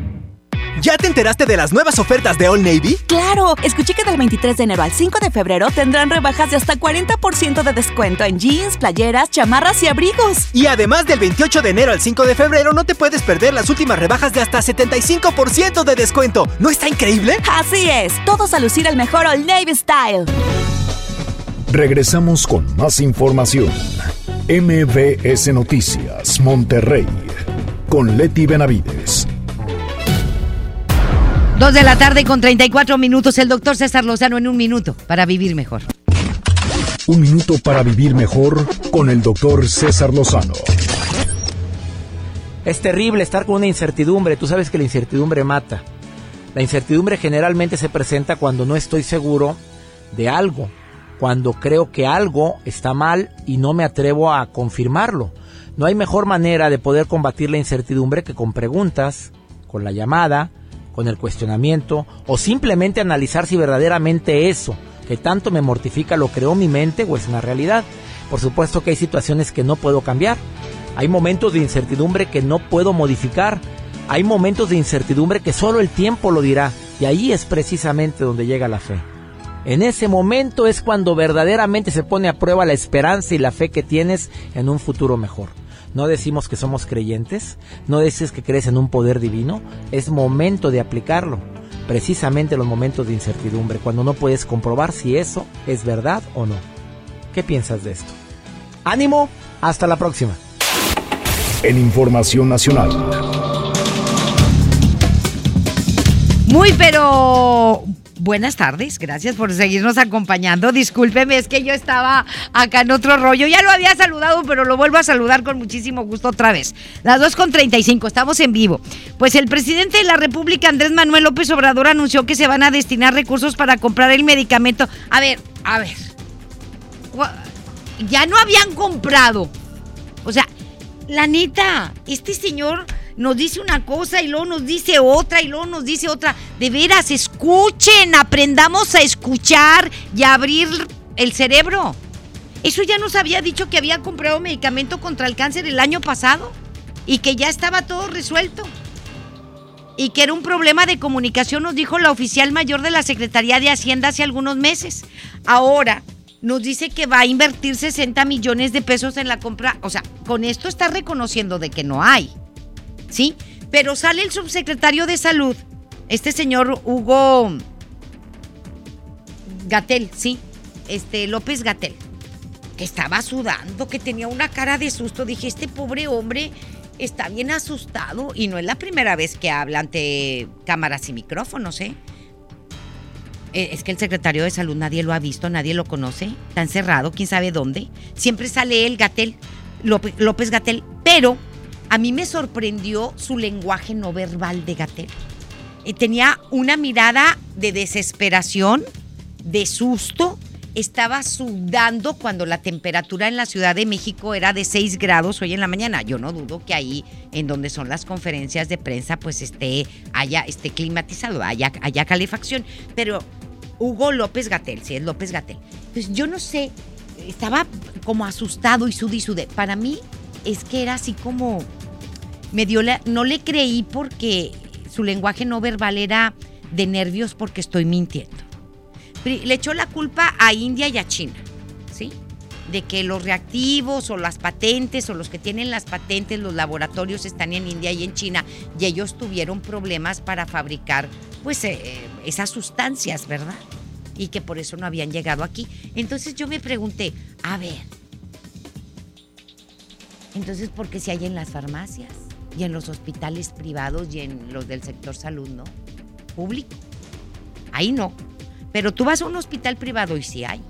¿Ya te enteraste de las nuevas ofertas de All Navy? Claro, escuché que del 23 de enero al 5 de febrero tendrán rebajas de hasta 40% de descuento en jeans, playeras, chamarras y abrigos. Y además del 28 de enero al 5 de febrero no te puedes perder las últimas rebajas de hasta 75% de descuento. ¿No está increíble? Así es, todos a lucir el mejor All Navy Style. Regresamos con más información. MBS Noticias, Monterrey, con Leti Benavides. Dos de la tarde con 34 minutos. El doctor César Lozano en un minuto para vivir mejor. Un minuto para vivir mejor con el doctor César Lozano. Es terrible estar con una incertidumbre. Tú sabes que la incertidumbre mata. La incertidumbre generalmente se presenta cuando no estoy seguro de algo, cuando creo que algo está mal y no me atrevo a confirmarlo. No hay mejor manera de poder combatir la incertidumbre que con preguntas, con la llamada, con el cuestionamiento o simplemente analizar si verdaderamente eso que tanto me mortifica lo creó mi mente o es una realidad. Por supuesto que hay situaciones que no puedo cambiar. Hay momentos de incertidumbre que no puedo modificar. Hay momentos de incertidumbre que solo el tiempo lo dirá. Y ahí es precisamente donde llega la fe. En ese momento es cuando verdaderamente se pone a prueba la esperanza y la fe que tienes en un futuro mejor. No decimos que somos creyentes, no dices que crees en un poder divino, es momento de aplicarlo. Precisamente en los momentos de incertidumbre, cuando no puedes comprobar si eso es verdad o no. ¿Qué piensas de esto? Ánimo, hasta la próxima. En Información Nacional. Muy pero Buenas tardes, gracias por seguirnos acompañando. Discúlpeme, es que yo estaba acá en otro rollo. Ya lo había saludado, pero lo vuelvo a saludar con muchísimo gusto otra vez. Las 2 con 35, estamos en vivo. Pues el presidente de la República, Andrés Manuel López Obrador, anunció que se van a destinar recursos para comprar el medicamento. A ver, a ver. Ya no habían comprado. O sea, la neta, este señor nos dice una cosa y luego nos dice otra y luego nos dice otra. De veras, escuchen, aprendamos a escuchar y a abrir el cerebro. Eso ya nos había dicho que había comprado medicamento contra el cáncer el año pasado y que ya estaba todo resuelto. Y que era un problema de comunicación, nos dijo la oficial mayor de la Secretaría de Hacienda hace algunos meses. Ahora nos dice que va a invertir 60 millones de pesos en la compra. O sea, con esto está reconociendo de que no hay. ¿Sí? Pero sale el subsecretario de Salud, este señor Hugo Gatel, sí, este López Gatel, que estaba sudando, que tenía una cara de susto. Dije, este pobre hombre está bien asustado y no es la primera vez que habla ante cámaras y micrófonos, ¿eh? eh es que el secretario de salud nadie lo ha visto, nadie lo conoce, está encerrado, quién sabe dónde. Siempre sale él, Gatel, López Gatel, pero a mí me sorprendió su lenguaje no verbal de Gatel. Eh, tenía una mirada de desesperación, de susto. Estaba sudando cuando la temperatura en la Ciudad de México era de 6 grados hoy en la mañana. Yo no dudo que ahí, en donde son las conferencias de prensa, pues esté, haya, esté climatizado, haya, haya calefacción. Pero Hugo López Gatel, sí es López Gatel. Pues yo no sé, estaba como asustado y sude y sude. Para mí es que era así como me dio no le creí porque su lenguaje no verbal era de nervios porque estoy mintiendo. Le echó la culpa a India y a China, ¿sí? De que los reactivos o las patentes o los que tienen las patentes, los laboratorios están en India y en China y ellos tuvieron problemas para fabricar pues eh, esas sustancias, ¿verdad? Y que por eso no habían llegado aquí. Entonces yo me pregunté, a ver, entonces ¿por qué se hay en las farmacias? Y en los hospitales privados y en los del sector salud, ¿no? Público. Ahí no. Pero tú vas a un hospital privado y sí hay.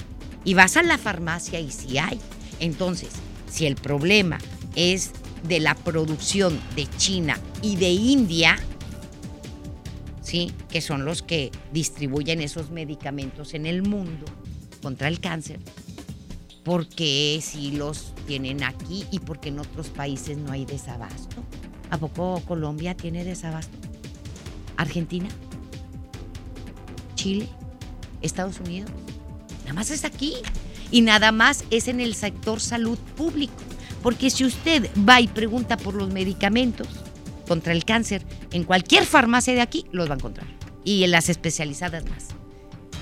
Y vas a la farmacia y sí hay. Entonces, si el problema es de la producción de China y de India, ¿sí? que son los que distribuyen esos medicamentos en el mundo contra el cáncer, ¿por qué si los tienen aquí y por qué en otros países no hay desabasto? ¿A poco Colombia tiene desabasto? ¿Argentina? ¿Chile? ¿Estados Unidos? Nada más es aquí. Y nada más es en el sector salud público. Porque si usted va y pregunta por los medicamentos, contra el cáncer, en cualquier farmacia de aquí los va a encontrar. Y en las especializadas más.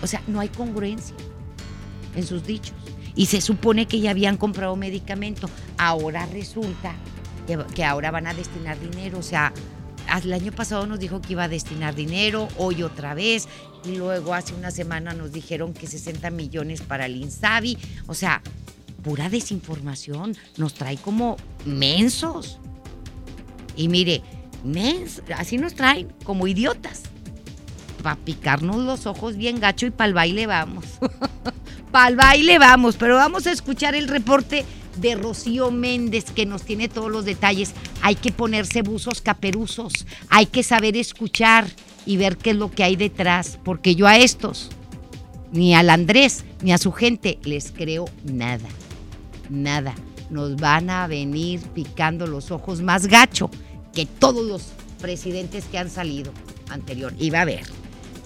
O sea, no hay congruencia en sus dichos. Y se supone que ya habían comprado medicamento. Ahora resulta que, ahora van a destinar dinero. O sea, el año pasado nos dijo que iba a destinar dinero, hoy otra vez, y luego hace una semana nos dijeron que 60 millones para el. O sea, pura desinformación, nos trae como mensos. Y mire, mens, así nos traen, como idiotas. Para picarnos los ojos bien gacho y para el baile vamos. para el baile vamos, pero vamos a escuchar el reporte de Rocío Méndez que nos tiene todos los detalles. Hay que ponerse buzos caperuzos, hay que saber escuchar y ver qué es lo que hay detrás, porque yo a estos, ni al Andrés, ni a su gente, les creo nada, nada. Nos van a venir picando los ojos más gacho que todos los presidentes que han salido anterior. Iba a ver.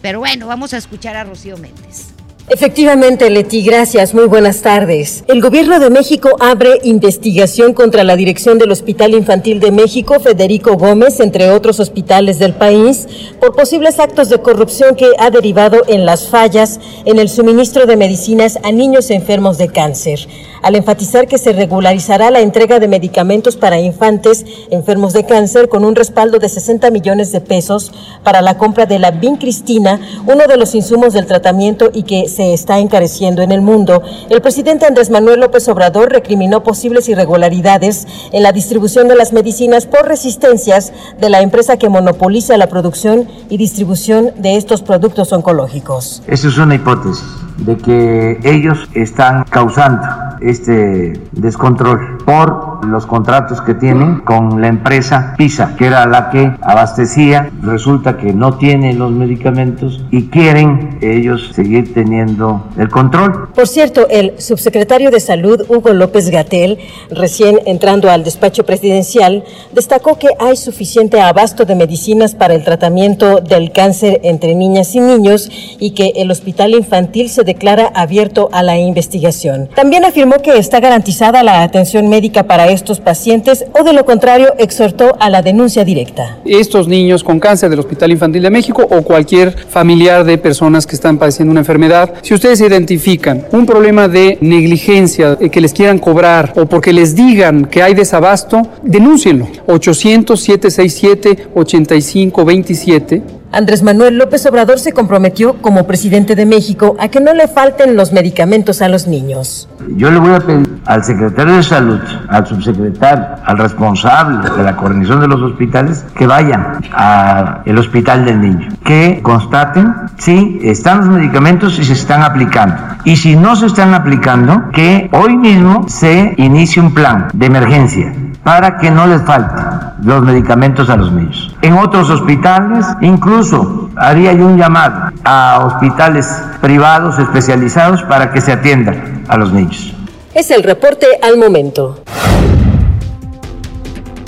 Pero bueno, vamos a escuchar a Rocío Méndez. Efectivamente, Leti, gracias. Muy buenas tardes. El Gobierno de México abre investigación contra la dirección del Hospital Infantil de México, Federico Gómez, entre otros hospitales del país, por posibles actos de corrupción que ha derivado en las fallas en el suministro de medicinas a niños enfermos de cáncer al enfatizar que se regularizará la entrega de medicamentos para infantes enfermos de cáncer con un respaldo de 60 millones de pesos para la compra de la vincristina, uno de los insumos del tratamiento y que se está encareciendo en el mundo. El presidente Andrés Manuel López Obrador recriminó posibles irregularidades en la distribución de las medicinas por resistencias de la empresa que monopoliza la producción y distribución de estos productos oncológicos. Esa es una hipótesis de que ellos están causando este descontrol por los contratos que tienen con la empresa PISA, que era la que abastecía. Resulta que no tienen los medicamentos y quieren ellos seguir teniendo el control. Por cierto, el subsecretario de Salud, Hugo López Gatel, recién entrando al despacho presidencial, destacó que hay suficiente abasto de medicinas para el tratamiento del cáncer entre niñas y niños y que el hospital infantil se declara abierto a la investigación. También afirmó que está garantizada la atención médica para estos pacientes o de lo contrario exhortó a la denuncia directa. Estos niños con cáncer del Hospital Infantil de México o cualquier familiar de personas que están padeciendo una enfermedad, si ustedes identifican un problema de negligencia eh, que les quieran cobrar o porque les digan que hay desabasto, denúncienlo. 800 767 8527 Andrés Manuel López Obrador se comprometió como presidente de México a que no le falten los medicamentos a los niños. Yo le voy a pedir al secretario de Salud, al subsecretario, al responsable de la coordinación de los hospitales que vayan al hospital del niño, que constaten si están los medicamentos y se están aplicando. Y si no se están aplicando, que hoy mismo se inicie un plan de emergencia para que no les falten los medicamentos a los niños. En otros hospitales, incluso haría un llamado a hospitales privados especializados para que se atiendan a los niños. Es el reporte al momento.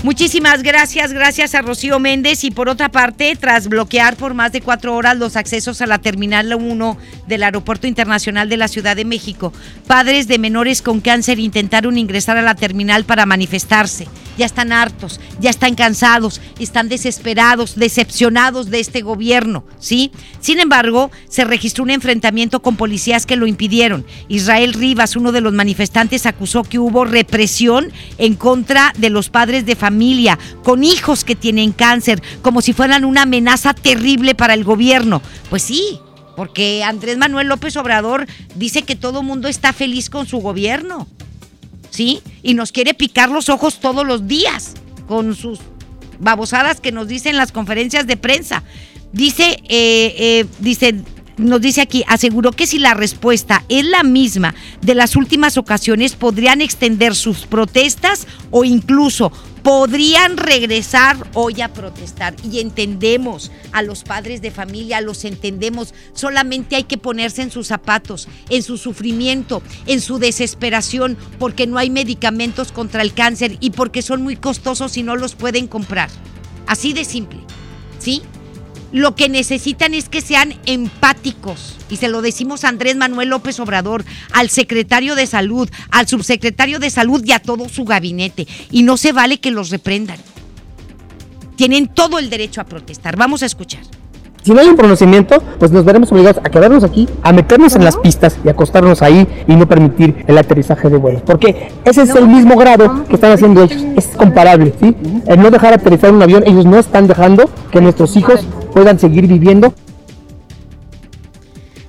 Muchísimas gracias, gracias a Rocío Méndez. Y por otra parte, tras bloquear por más de cuatro horas los accesos a la Terminal 1 del Aeropuerto Internacional de la Ciudad de México, padres de menores con cáncer intentaron ingresar a la terminal para manifestarse. Ya están hartos, ya están cansados, están desesperados, decepcionados de este gobierno, ¿sí? Sin embargo, se registró un enfrentamiento con policías que lo impidieron. Israel Rivas, uno de los manifestantes, acusó que hubo represión en contra de los padres de familia familia, con hijos que tienen cáncer, como si fueran una amenaza terrible para el gobierno. Pues sí, porque Andrés Manuel López Obrador dice que todo mundo está feliz con su gobierno. ¿Sí? Y nos quiere picar los ojos todos los días con sus babosadas que nos dicen en las conferencias de prensa. Dice, eh, eh, dice, nos dice aquí, aseguró que si la respuesta es la misma de las últimas ocasiones, podrían extender sus protestas o incluso podrían regresar hoy a protestar. Y entendemos a los padres de familia, los entendemos. Solamente hay que ponerse en sus zapatos, en su sufrimiento, en su desesperación, porque no hay medicamentos contra el cáncer y porque son muy costosos y no los pueden comprar. Así de simple. ¿Sí? Lo que necesitan es que sean empáticos. Y se lo decimos a Andrés Manuel López Obrador, al secretario de salud, al subsecretario de salud y a todo su gabinete. Y no se vale que los reprendan. Tienen todo el derecho a protestar. Vamos a escuchar. Si no hay un pronunciamiento, pues nos veremos obligados a quedarnos aquí, a meternos en las pistas y acostarnos ahí y no permitir el aterrizaje de vuelos. Porque ese es el mismo grado que están haciendo ellos. Es comparable, ¿sí? El no dejar aterrizar un avión, ellos no están dejando que nuestros hijos puedan seguir viviendo.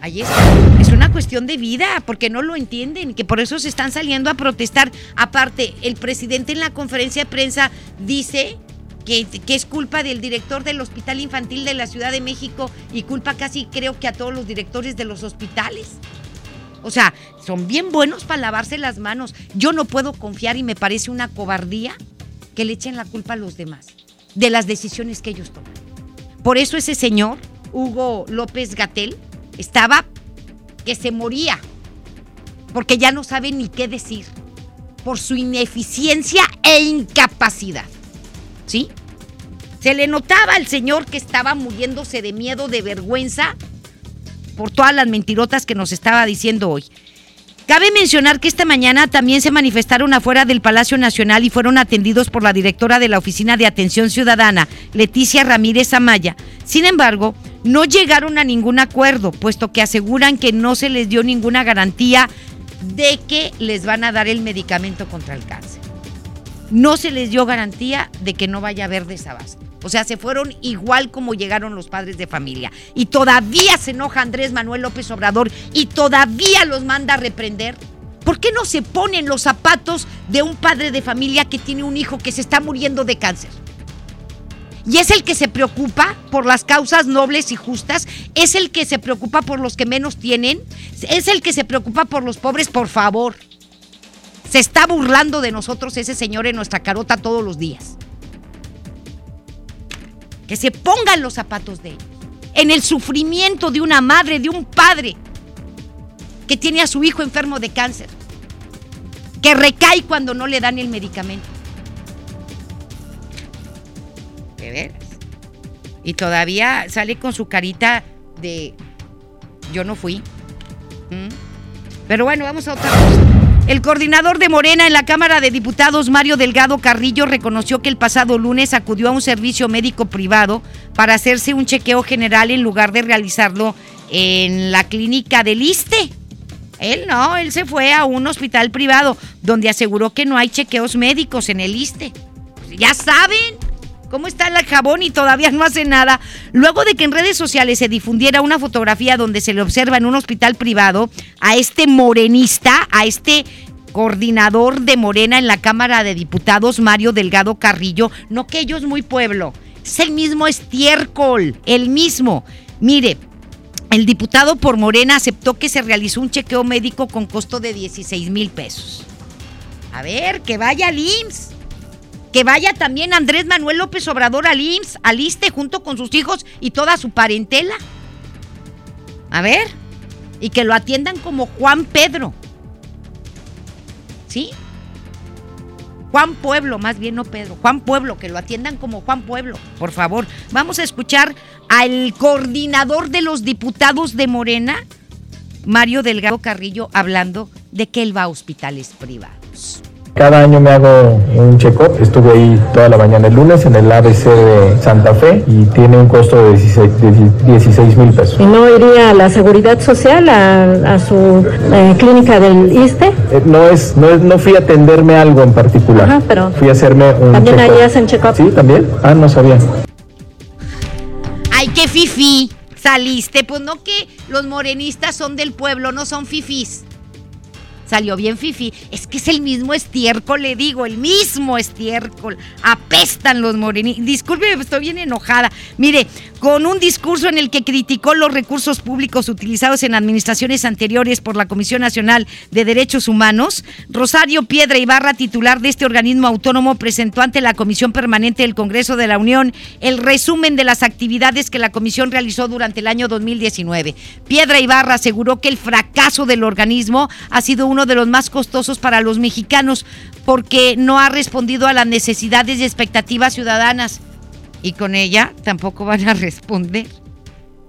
Ahí está. Es una cuestión de vida, porque no lo entienden, que por eso se están saliendo a protestar. Aparte, el presidente en la conferencia de prensa dice que, es culpa del director del Hospital Infantil de la Ciudad de México y culpa casi creo que a todos los directores de los hospitales. O sea, son bien buenos para lavarse las manos. Yo no puedo confiar y me parece una cobardía que le echen la culpa a los demás de las decisiones que ellos toman. Por eso ese señor, Hugo López Gatel, estaba que se moría, porque ya no sabe ni qué decir, por su ineficiencia e incapacidad. ¿sí? Se le notaba al señor que estaba muriéndose de miedo, de vergüenza, por todas las mentirotas que nos estaba diciendo hoy. Cabe mencionar que esta mañana también se manifestaron afuera del Palacio Nacional y fueron atendidos por la directora de la Oficina de Atención Ciudadana, Leticia Ramírez Amaya. Sin embargo, no llegaron a ningún acuerdo, puesto que aseguran que no se les dio ninguna garantía de que les van a dar el medicamento contra el cáncer no se les dio garantía de que no vaya a haber desabasto. O sea, se fueron igual como llegaron los padres de familia. Y todavía se enoja Andrés Manuel López Obrador y todavía los manda a reprender. ¿Por qué no se ponen los zapatos de un padre de familia que tiene un hijo que se está muriendo de cáncer? Y es el que se preocupa por las causas nobles y justas, es el que se preocupa por los que menos tienen, es el que se preocupa por los pobres, por favor. Se está burlando de nosotros ese señor en nuestra carota todos los días. Que se pongan los zapatos de ellos. En el sufrimiento de una madre, de un padre que tiene a su hijo enfermo de cáncer. Que recae cuando no le dan el medicamento. ¿De veras? Y todavía sale con su carita de yo no fui. ¿Mm? Pero bueno, vamos a otra cosa. El coordinador de Morena en la Cámara de Diputados, Mario Delgado Carrillo, reconoció que el pasado lunes acudió a un servicio médico privado para hacerse un chequeo general en lugar de realizarlo en la clínica del ISTE. Él no, él se fue a un hospital privado donde aseguró que no hay chequeos médicos en el ISTE. ya saben cómo está el jabón y todavía no hace nada. Luego de que en redes sociales se difundiera una fotografía donde se le observa en un hospital privado a este morenista, a este coordinador de Morena en la Cámara de Diputados, Mario Delgado Carrillo, no que ellos muy pueblo, es el mismo estiércol, el mismo. Mire, el diputado por Morena aceptó que se realizó un chequeo médico con costo de 16 mil pesos. A ver, que vaya al que vaya también Andrés Manuel López Obrador al IMSS, al ISTE, junto con sus hijos y toda su parentela. A ver, y que lo atiendan como Juan Pedro. ¿Sí? Juan Pueblo, más bien no Pedro, Juan Pueblo, que lo atiendan como Juan Pueblo, por favor. Vamos a escuchar al coordinador de los diputados de Morena, Mario Delgado Carrillo, hablando de que él va a hospitales privados. Cada año me hago un check-up. Estuve ahí toda la mañana el lunes en el ABC de Santa Fe y tiene un costo de 16 mil pesos. ¿Y no iría a la Seguridad Social, a, su eh, clínica del ISTE? Eh, no, es, no no fui a atenderme algo en particular. Ajá, pero fui a hacerme un ¿También ahí hacen check-up? Sí, también. Ah, no sabía. Ay, qué fifi saliste. Pues no que los morenistas son del pueblo, no son fifis salió bien fifi. Es que es el mismo estiércol, le digo, el mismo estiércol. Apestan los morenitos. Disculpe, estoy bien enojada. Mire, con un discurso en el que criticó los recursos públicos utilizados en administraciones anteriores por la Comisión Nacional de Derechos Humanos, Rosario Piedra Ibarra, titular de este organismo autónomo, presentó ante la Comisión Permanente del Congreso de la Unión el resumen de las actividades que la comisión realizó durante el año 2019. Piedra Ibarra aseguró que el fracaso del organismo ha sido uno de los más costosos para los mexicanos porque no ha respondido a las necesidades y expectativas ciudadanas y con ella tampoco van a responder.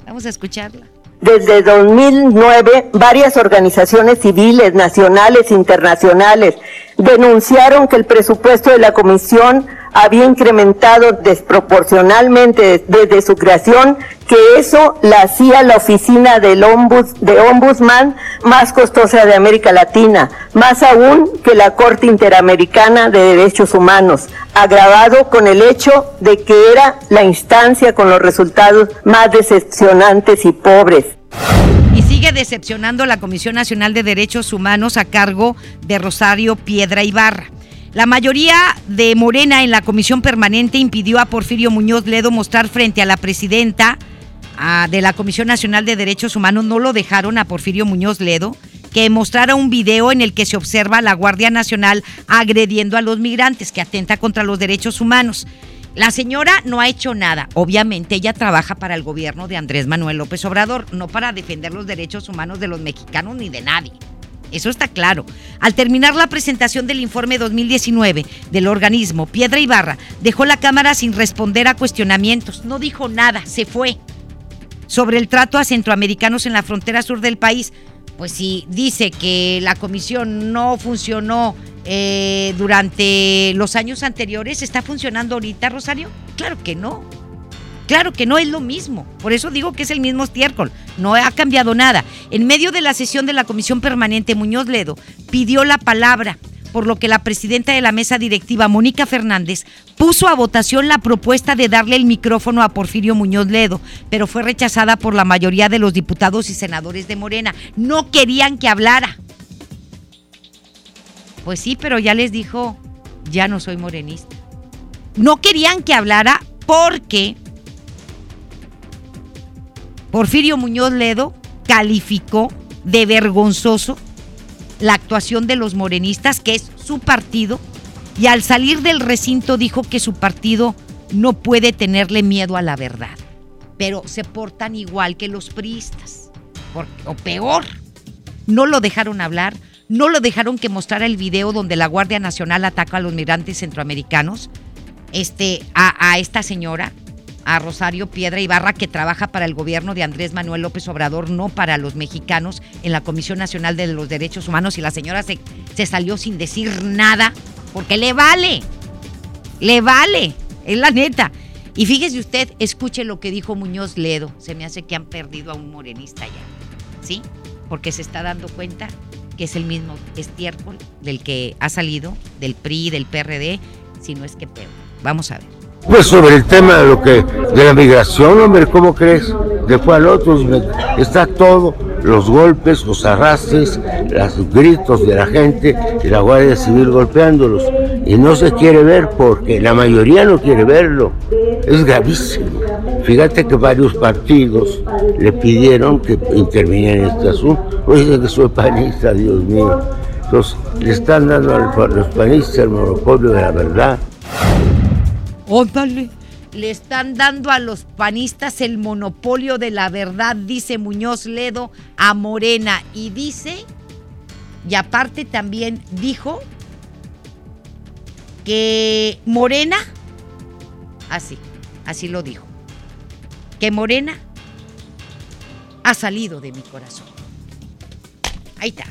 Vamos a escucharla. Desde 2009, varias organizaciones civiles, nacionales, internacionales, denunciaron que el presupuesto de la comisión había incrementado desproporcionalmente desde su creación, que eso la hacía la oficina del de ombudsman más costosa de América Latina, más aún que la Corte Interamericana de Derechos Humanos, agravado con el hecho de que era la instancia con los resultados más decepcionantes y pobres. Y sigue decepcionando la Comisión Nacional de Derechos Humanos a cargo de Rosario Piedra Ibarra. La mayoría de Morena en la comisión permanente impidió a Porfirio Muñoz Ledo mostrar frente a la presidenta de la Comisión Nacional de Derechos Humanos, no lo dejaron a Porfirio Muñoz Ledo, que mostrara un video en el que se observa a la Guardia Nacional agrediendo a los migrantes, que atenta contra los derechos humanos. La señora no ha hecho nada. Obviamente ella trabaja para el gobierno de Andrés Manuel López Obrador, no para defender los derechos humanos de los mexicanos ni de nadie. Eso está claro. Al terminar la presentación del informe 2019 del organismo, Piedra Ibarra dejó la Cámara sin responder a cuestionamientos. No dijo nada, se fue. Sobre el trato a centroamericanos en la frontera sur del país, pues si dice que la comisión no funcionó eh, durante los años anteriores, ¿está funcionando ahorita, Rosario? Claro que no. Claro que no es lo mismo. Por eso digo que es el mismo estiércol. No ha cambiado nada. En medio de la sesión de la Comisión Permanente, Muñoz Ledo pidió la palabra, por lo que la presidenta de la mesa directiva, Mónica Fernández, puso a votación la propuesta de darle el micrófono a Porfirio Muñoz Ledo, pero fue rechazada por la mayoría de los diputados y senadores de Morena. No querían que hablara. Pues sí, pero ya les dijo, ya no soy morenista. No querían que hablara porque Porfirio Muñoz Ledo calificó de vergonzoso la actuación de los morenistas, que es su partido, y al salir del recinto dijo que su partido no puede tenerle miedo a la verdad, pero se portan igual que los priistas, o peor, no lo dejaron hablar, no lo dejaron que mostrara el video donde la Guardia Nacional ataca a los migrantes centroamericanos, este, a, a esta señora, a Rosario Piedra Ibarra, que trabaja para el gobierno de Andrés Manuel López Obrador, no para los mexicanos, en la Comisión Nacional de los Derechos Humanos, y la señora se, se salió sin decir nada, porque le vale, le vale, es la neta. Y fíjese usted, escuche lo que dijo Muñoz Ledo, se me hace que han perdido a un morenista ya, ¿sí? Porque se está dando cuenta que es el mismo estiércol del que ha salido, del PRI, del PRD, si no es que peor. Vamos a ver. Pues sobre el tema de lo que de la migración, hombre, ¿cómo crees? Después al otro está todo, los golpes, los arrastres, los gritos de la gente y la Guardia Civil golpeándolos. Y no se quiere ver porque la mayoría no quiere verlo. Es gravísimo. Fíjate que varios partidos le pidieron que interviniera en este asunto. Oye, que soy panista, Dios mío. Entonces, le están dando a los panistas el monopolio de la verdad. Óndale. Le están dando a los panistas el monopolio de la verdad, dice Muñoz Ledo a Morena. Y dice, y aparte también dijo, que Morena, así, así lo dijo, que Morena ha salido de mi corazón. Ahí está.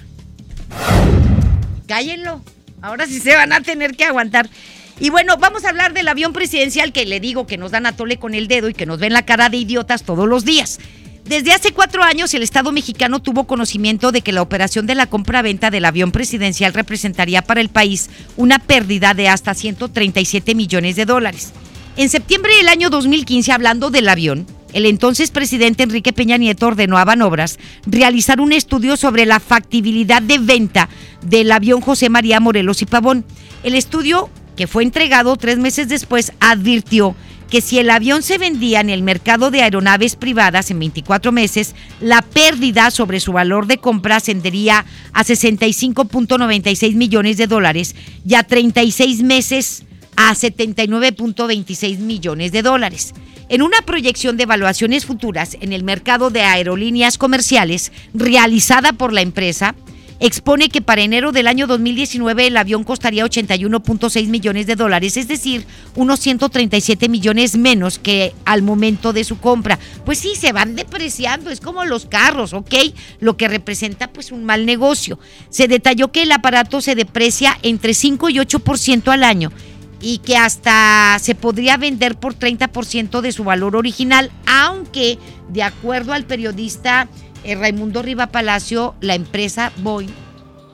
Cállenlo. Ahora sí se van a tener que aguantar. Y bueno, vamos a hablar del avión presidencial que le digo que nos dan a tole con el dedo y que nos ven la cara de idiotas todos los días. Desde hace cuatro años el Estado mexicano tuvo conocimiento de que la operación de la compra-venta del avión presidencial representaría para el país una pérdida de hasta 137 millones de dólares. En septiembre del año 2015, hablando del avión, el entonces presidente Enrique Peña Nieto ordenó a Banobras realizar un estudio sobre la factibilidad de venta del avión José María Morelos y Pavón. El estudio que fue entregado tres meses después, advirtió que si el avión se vendía en el mercado de aeronaves privadas en 24 meses, la pérdida sobre su valor de compra ascendería a 65.96 millones de dólares y a 36 meses a 79.26 millones de dólares. En una proyección de evaluaciones futuras en el mercado de aerolíneas comerciales realizada por la empresa, expone que para enero del año 2019 el avión costaría 81.6 millones de dólares, es decir, unos 137 millones menos que al momento de su compra. Pues sí, se van depreciando, es como los carros, ¿ok? Lo que representa pues un mal negocio. Se detalló que el aparato se deprecia entre 5 y 8% al año y que hasta se podría vender por 30% de su valor original, aunque de acuerdo al periodista eh, Raimundo Riva Palacio, la empresa Boeing,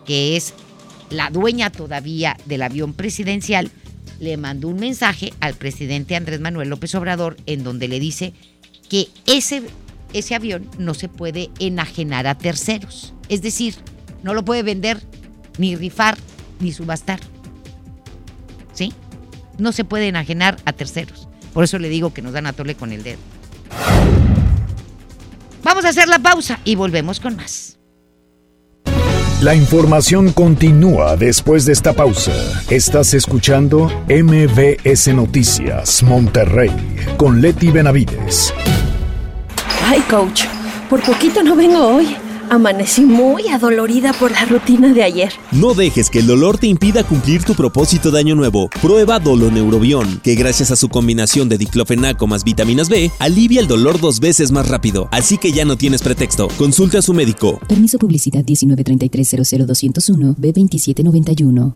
que es la dueña todavía del avión presidencial, le mandó un mensaje al presidente Andrés Manuel López Obrador en donde le dice que ese, ese avión no se puede enajenar a terceros. Es decir, no lo puede vender, ni rifar, ni subastar. ¿Sí? no se puede enajenar a terceros. Por eso le digo que nos dan a tole con el dedo. Vamos a hacer la pausa y volvemos con más. La información continúa después de esta pausa. Estás escuchando MBS Noticias Monterrey con Leti Benavides. Ay, coach, por poquito no vengo hoy. Amanecí muy adolorida por la rutina de ayer. No dejes que el dolor te impida cumplir tu propósito de año nuevo. Prueba Doloneurobión, que gracias a su combinación de diclofenaco más vitaminas B, alivia el dolor dos veces más rápido. Así que ya no tienes pretexto. Consulta a su médico. Permiso publicidad 193300201 B2791.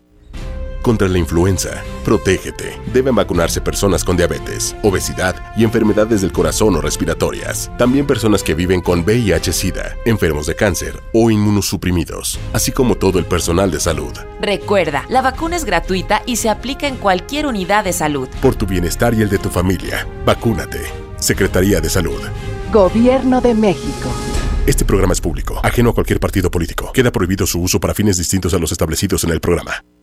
Contra la influenza, protégete. Deben vacunarse personas con diabetes, obesidad y enfermedades del corazón o respiratorias. También personas que viven con VIH-Sida, enfermos de cáncer o inmunosuprimidos, así como todo el personal de salud. Recuerda, la vacuna es gratuita y se aplica en cualquier unidad de salud. Por tu bienestar y el de tu familia, vacúnate. Secretaría de Salud. Gobierno de México. Este programa es público, ajeno a cualquier partido político. Queda prohibido su uso para fines distintos a los establecidos en el programa.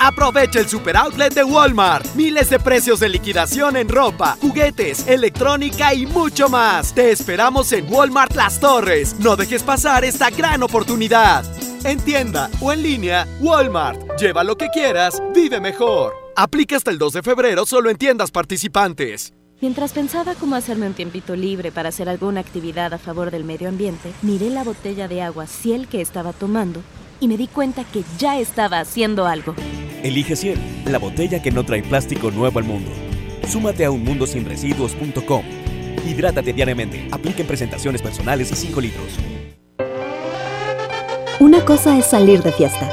Aprovecha el super outlet de Walmart. Miles de precios de liquidación en ropa, juguetes, electrónica y mucho más. Te esperamos en Walmart Las Torres. No dejes pasar esta gran oportunidad. En tienda o en línea, Walmart. Lleva lo que quieras, vive mejor. Aplica hasta el 2 de febrero solo en tiendas participantes. Mientras pensaba cómo hacerme un tiempito libre para hacer alguna actividad a favor del medio ambiente, miré la botella de agua Ciel que estaba tomando y me di cuenta que ya estaba haciendo algo. Elige Ciel, la botella que no trae plástico nuevo al mundo. Súmate a unmundosinresiduos.com. Hidrátate diariamente. Apliquen presentaciones personales y 5 litros. Una cosa es salir de fiesta.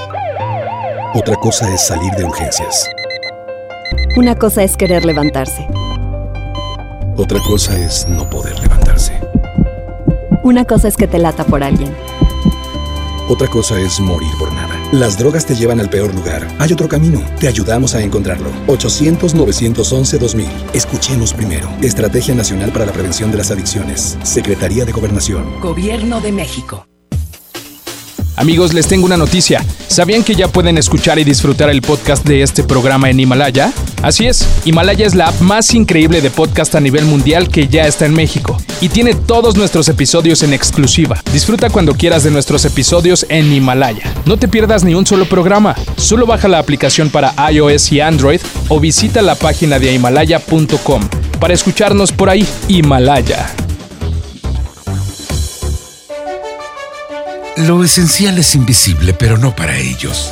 Otra cosa es salir de urgencias. Una cosa es querer levantarse. Otra cosa es no poder levantarse. Una cosa es que te lata por alguien. Otra cosa es morir por nada. Las drogas te llevan al peor lugar. Hay otro camino. Te ayudamos a encontrarlo. 800-911-2000. Escuchemos primero. Estrategia Nacional para la Prevención de las Adicciones. Secretaría de Gobernación. Gobierno de México. Amigos, les tengo una noticia. ¿Sabían que ya pueden escuchar y disfrutar el podcast de este programa en Himalaya? Así es, Himalaya es la app más increíble de podcast a nivel mundial que ya está en México y tiene todos nuestros episodios en exclusiva. Disfruta cuando quieras de nuestros episodios en Himalaya. No te pierdas ni un solo programa. Solo baja la aplicación para iOS y Android o visita la página de himalaya.com para escucharnos por ahí. Himalaya. Lo esencial es invisible, pero no para ellos.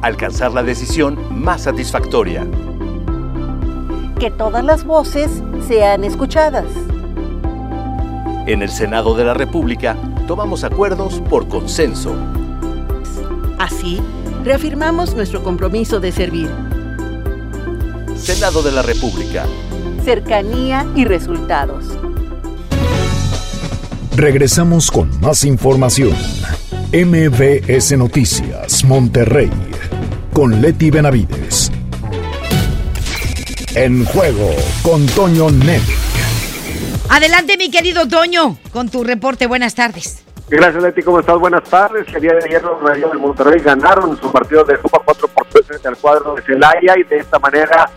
Alcanzar la decisión más satisfactoria. Que todas las voces sean escuchadas. En el Senado de la República tomamos acuerdos por consenso. Así, reafirmamos nuestro compromiso de servir. Senado de la República. Cercanía y resultados. Regresamos con más información. MBS Noticias, Monterrey, con Leti Benavides. En juego con Toño Net. Adelante, mi querido Toño, con tu reporte. Buenas tardes. Gracias, Leti. ¿Cómo estás? Buenas tardes. El día de ayer los Rayos de Monterrey ganaron su partido de Copa 4 por 3 frente al cuadro de Celaya y de esta manera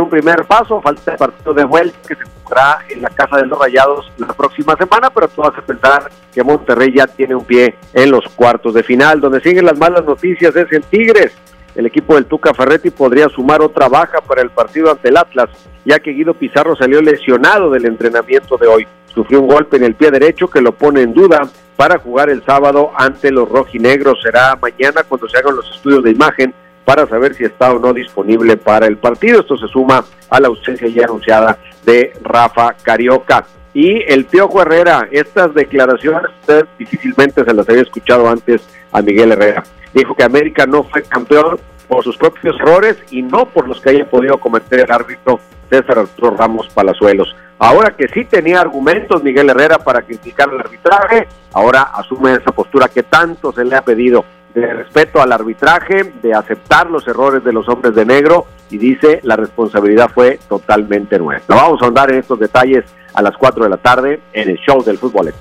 un primer paso. Falta el partido de vuelta que se jugará en la Casa de los Rayados la próxima semana, pero tú hace pensar que Monterrey ya tiene un pie en los cuartos de final. Donde siguen las malas noticias es en Tigres. El equipo del Tuca Ferretti podría sumar otra baja para el partido ante el Atlas, ya que Guido Pizarro salió lesionado del entrenamiento de hoy. Sufrió un golpe en el pie derecho que lo pone en duda para jugar el sábado ante los rojinegros. Será mañana cuando se hagan los estudios de imagen para saber si está o no disponible para el partido. Esto se suma a la ausencia ya anunciada de Rafa Carioca. Y el Piojo Herrera, estas declaraciones usted difícilmente se las había escuchado antes a Miguel Herrera. Dijo que América no fue campeón por sus propios errores y no por los que haya podido cometer el árbitro César Arturo Ramos Palazuelos. Ahora que sí tenía argumentos Miguel Herrera para criticar el arbitraje, ahora asume esa postura que tanto se le ha pedido de respeto al arbitraje, de aceptar los errores de los hombres de negro y dice la responsabilidad fue totalmente nuestra. Vamos a andar en estos detalles a las 4 de la tarde en el show del fútbol.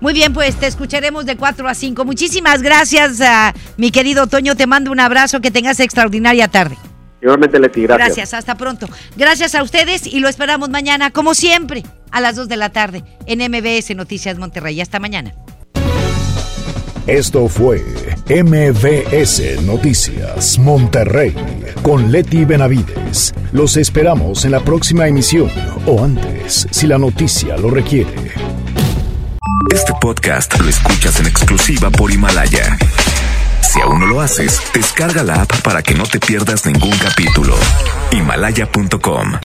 Muy bien, pues te escucharemos de 4 a 5. Muchísimas gracias, a mi querido Toño. Te mando un abrazo. Que tengas extraordinaria tarde. Igualmente, Leti, gracias. Gracias, hasta pronto. Gracias a ustedes y lo esperamos mañana, como siempre, a las 2 de la tarde en MBS Noticias Monterrey. Hasta mañana. Esto fue MBS Noticias Monterrey con Leti Benavides. Los esperamos en la próxima emisión o antes, si la noticia lo requiere. Este podcast lo escuchas en exclusiva por Himalaya. Si aún no lo haces, descarga la app para que no te pierdas ningún capítulo. Himalaya.com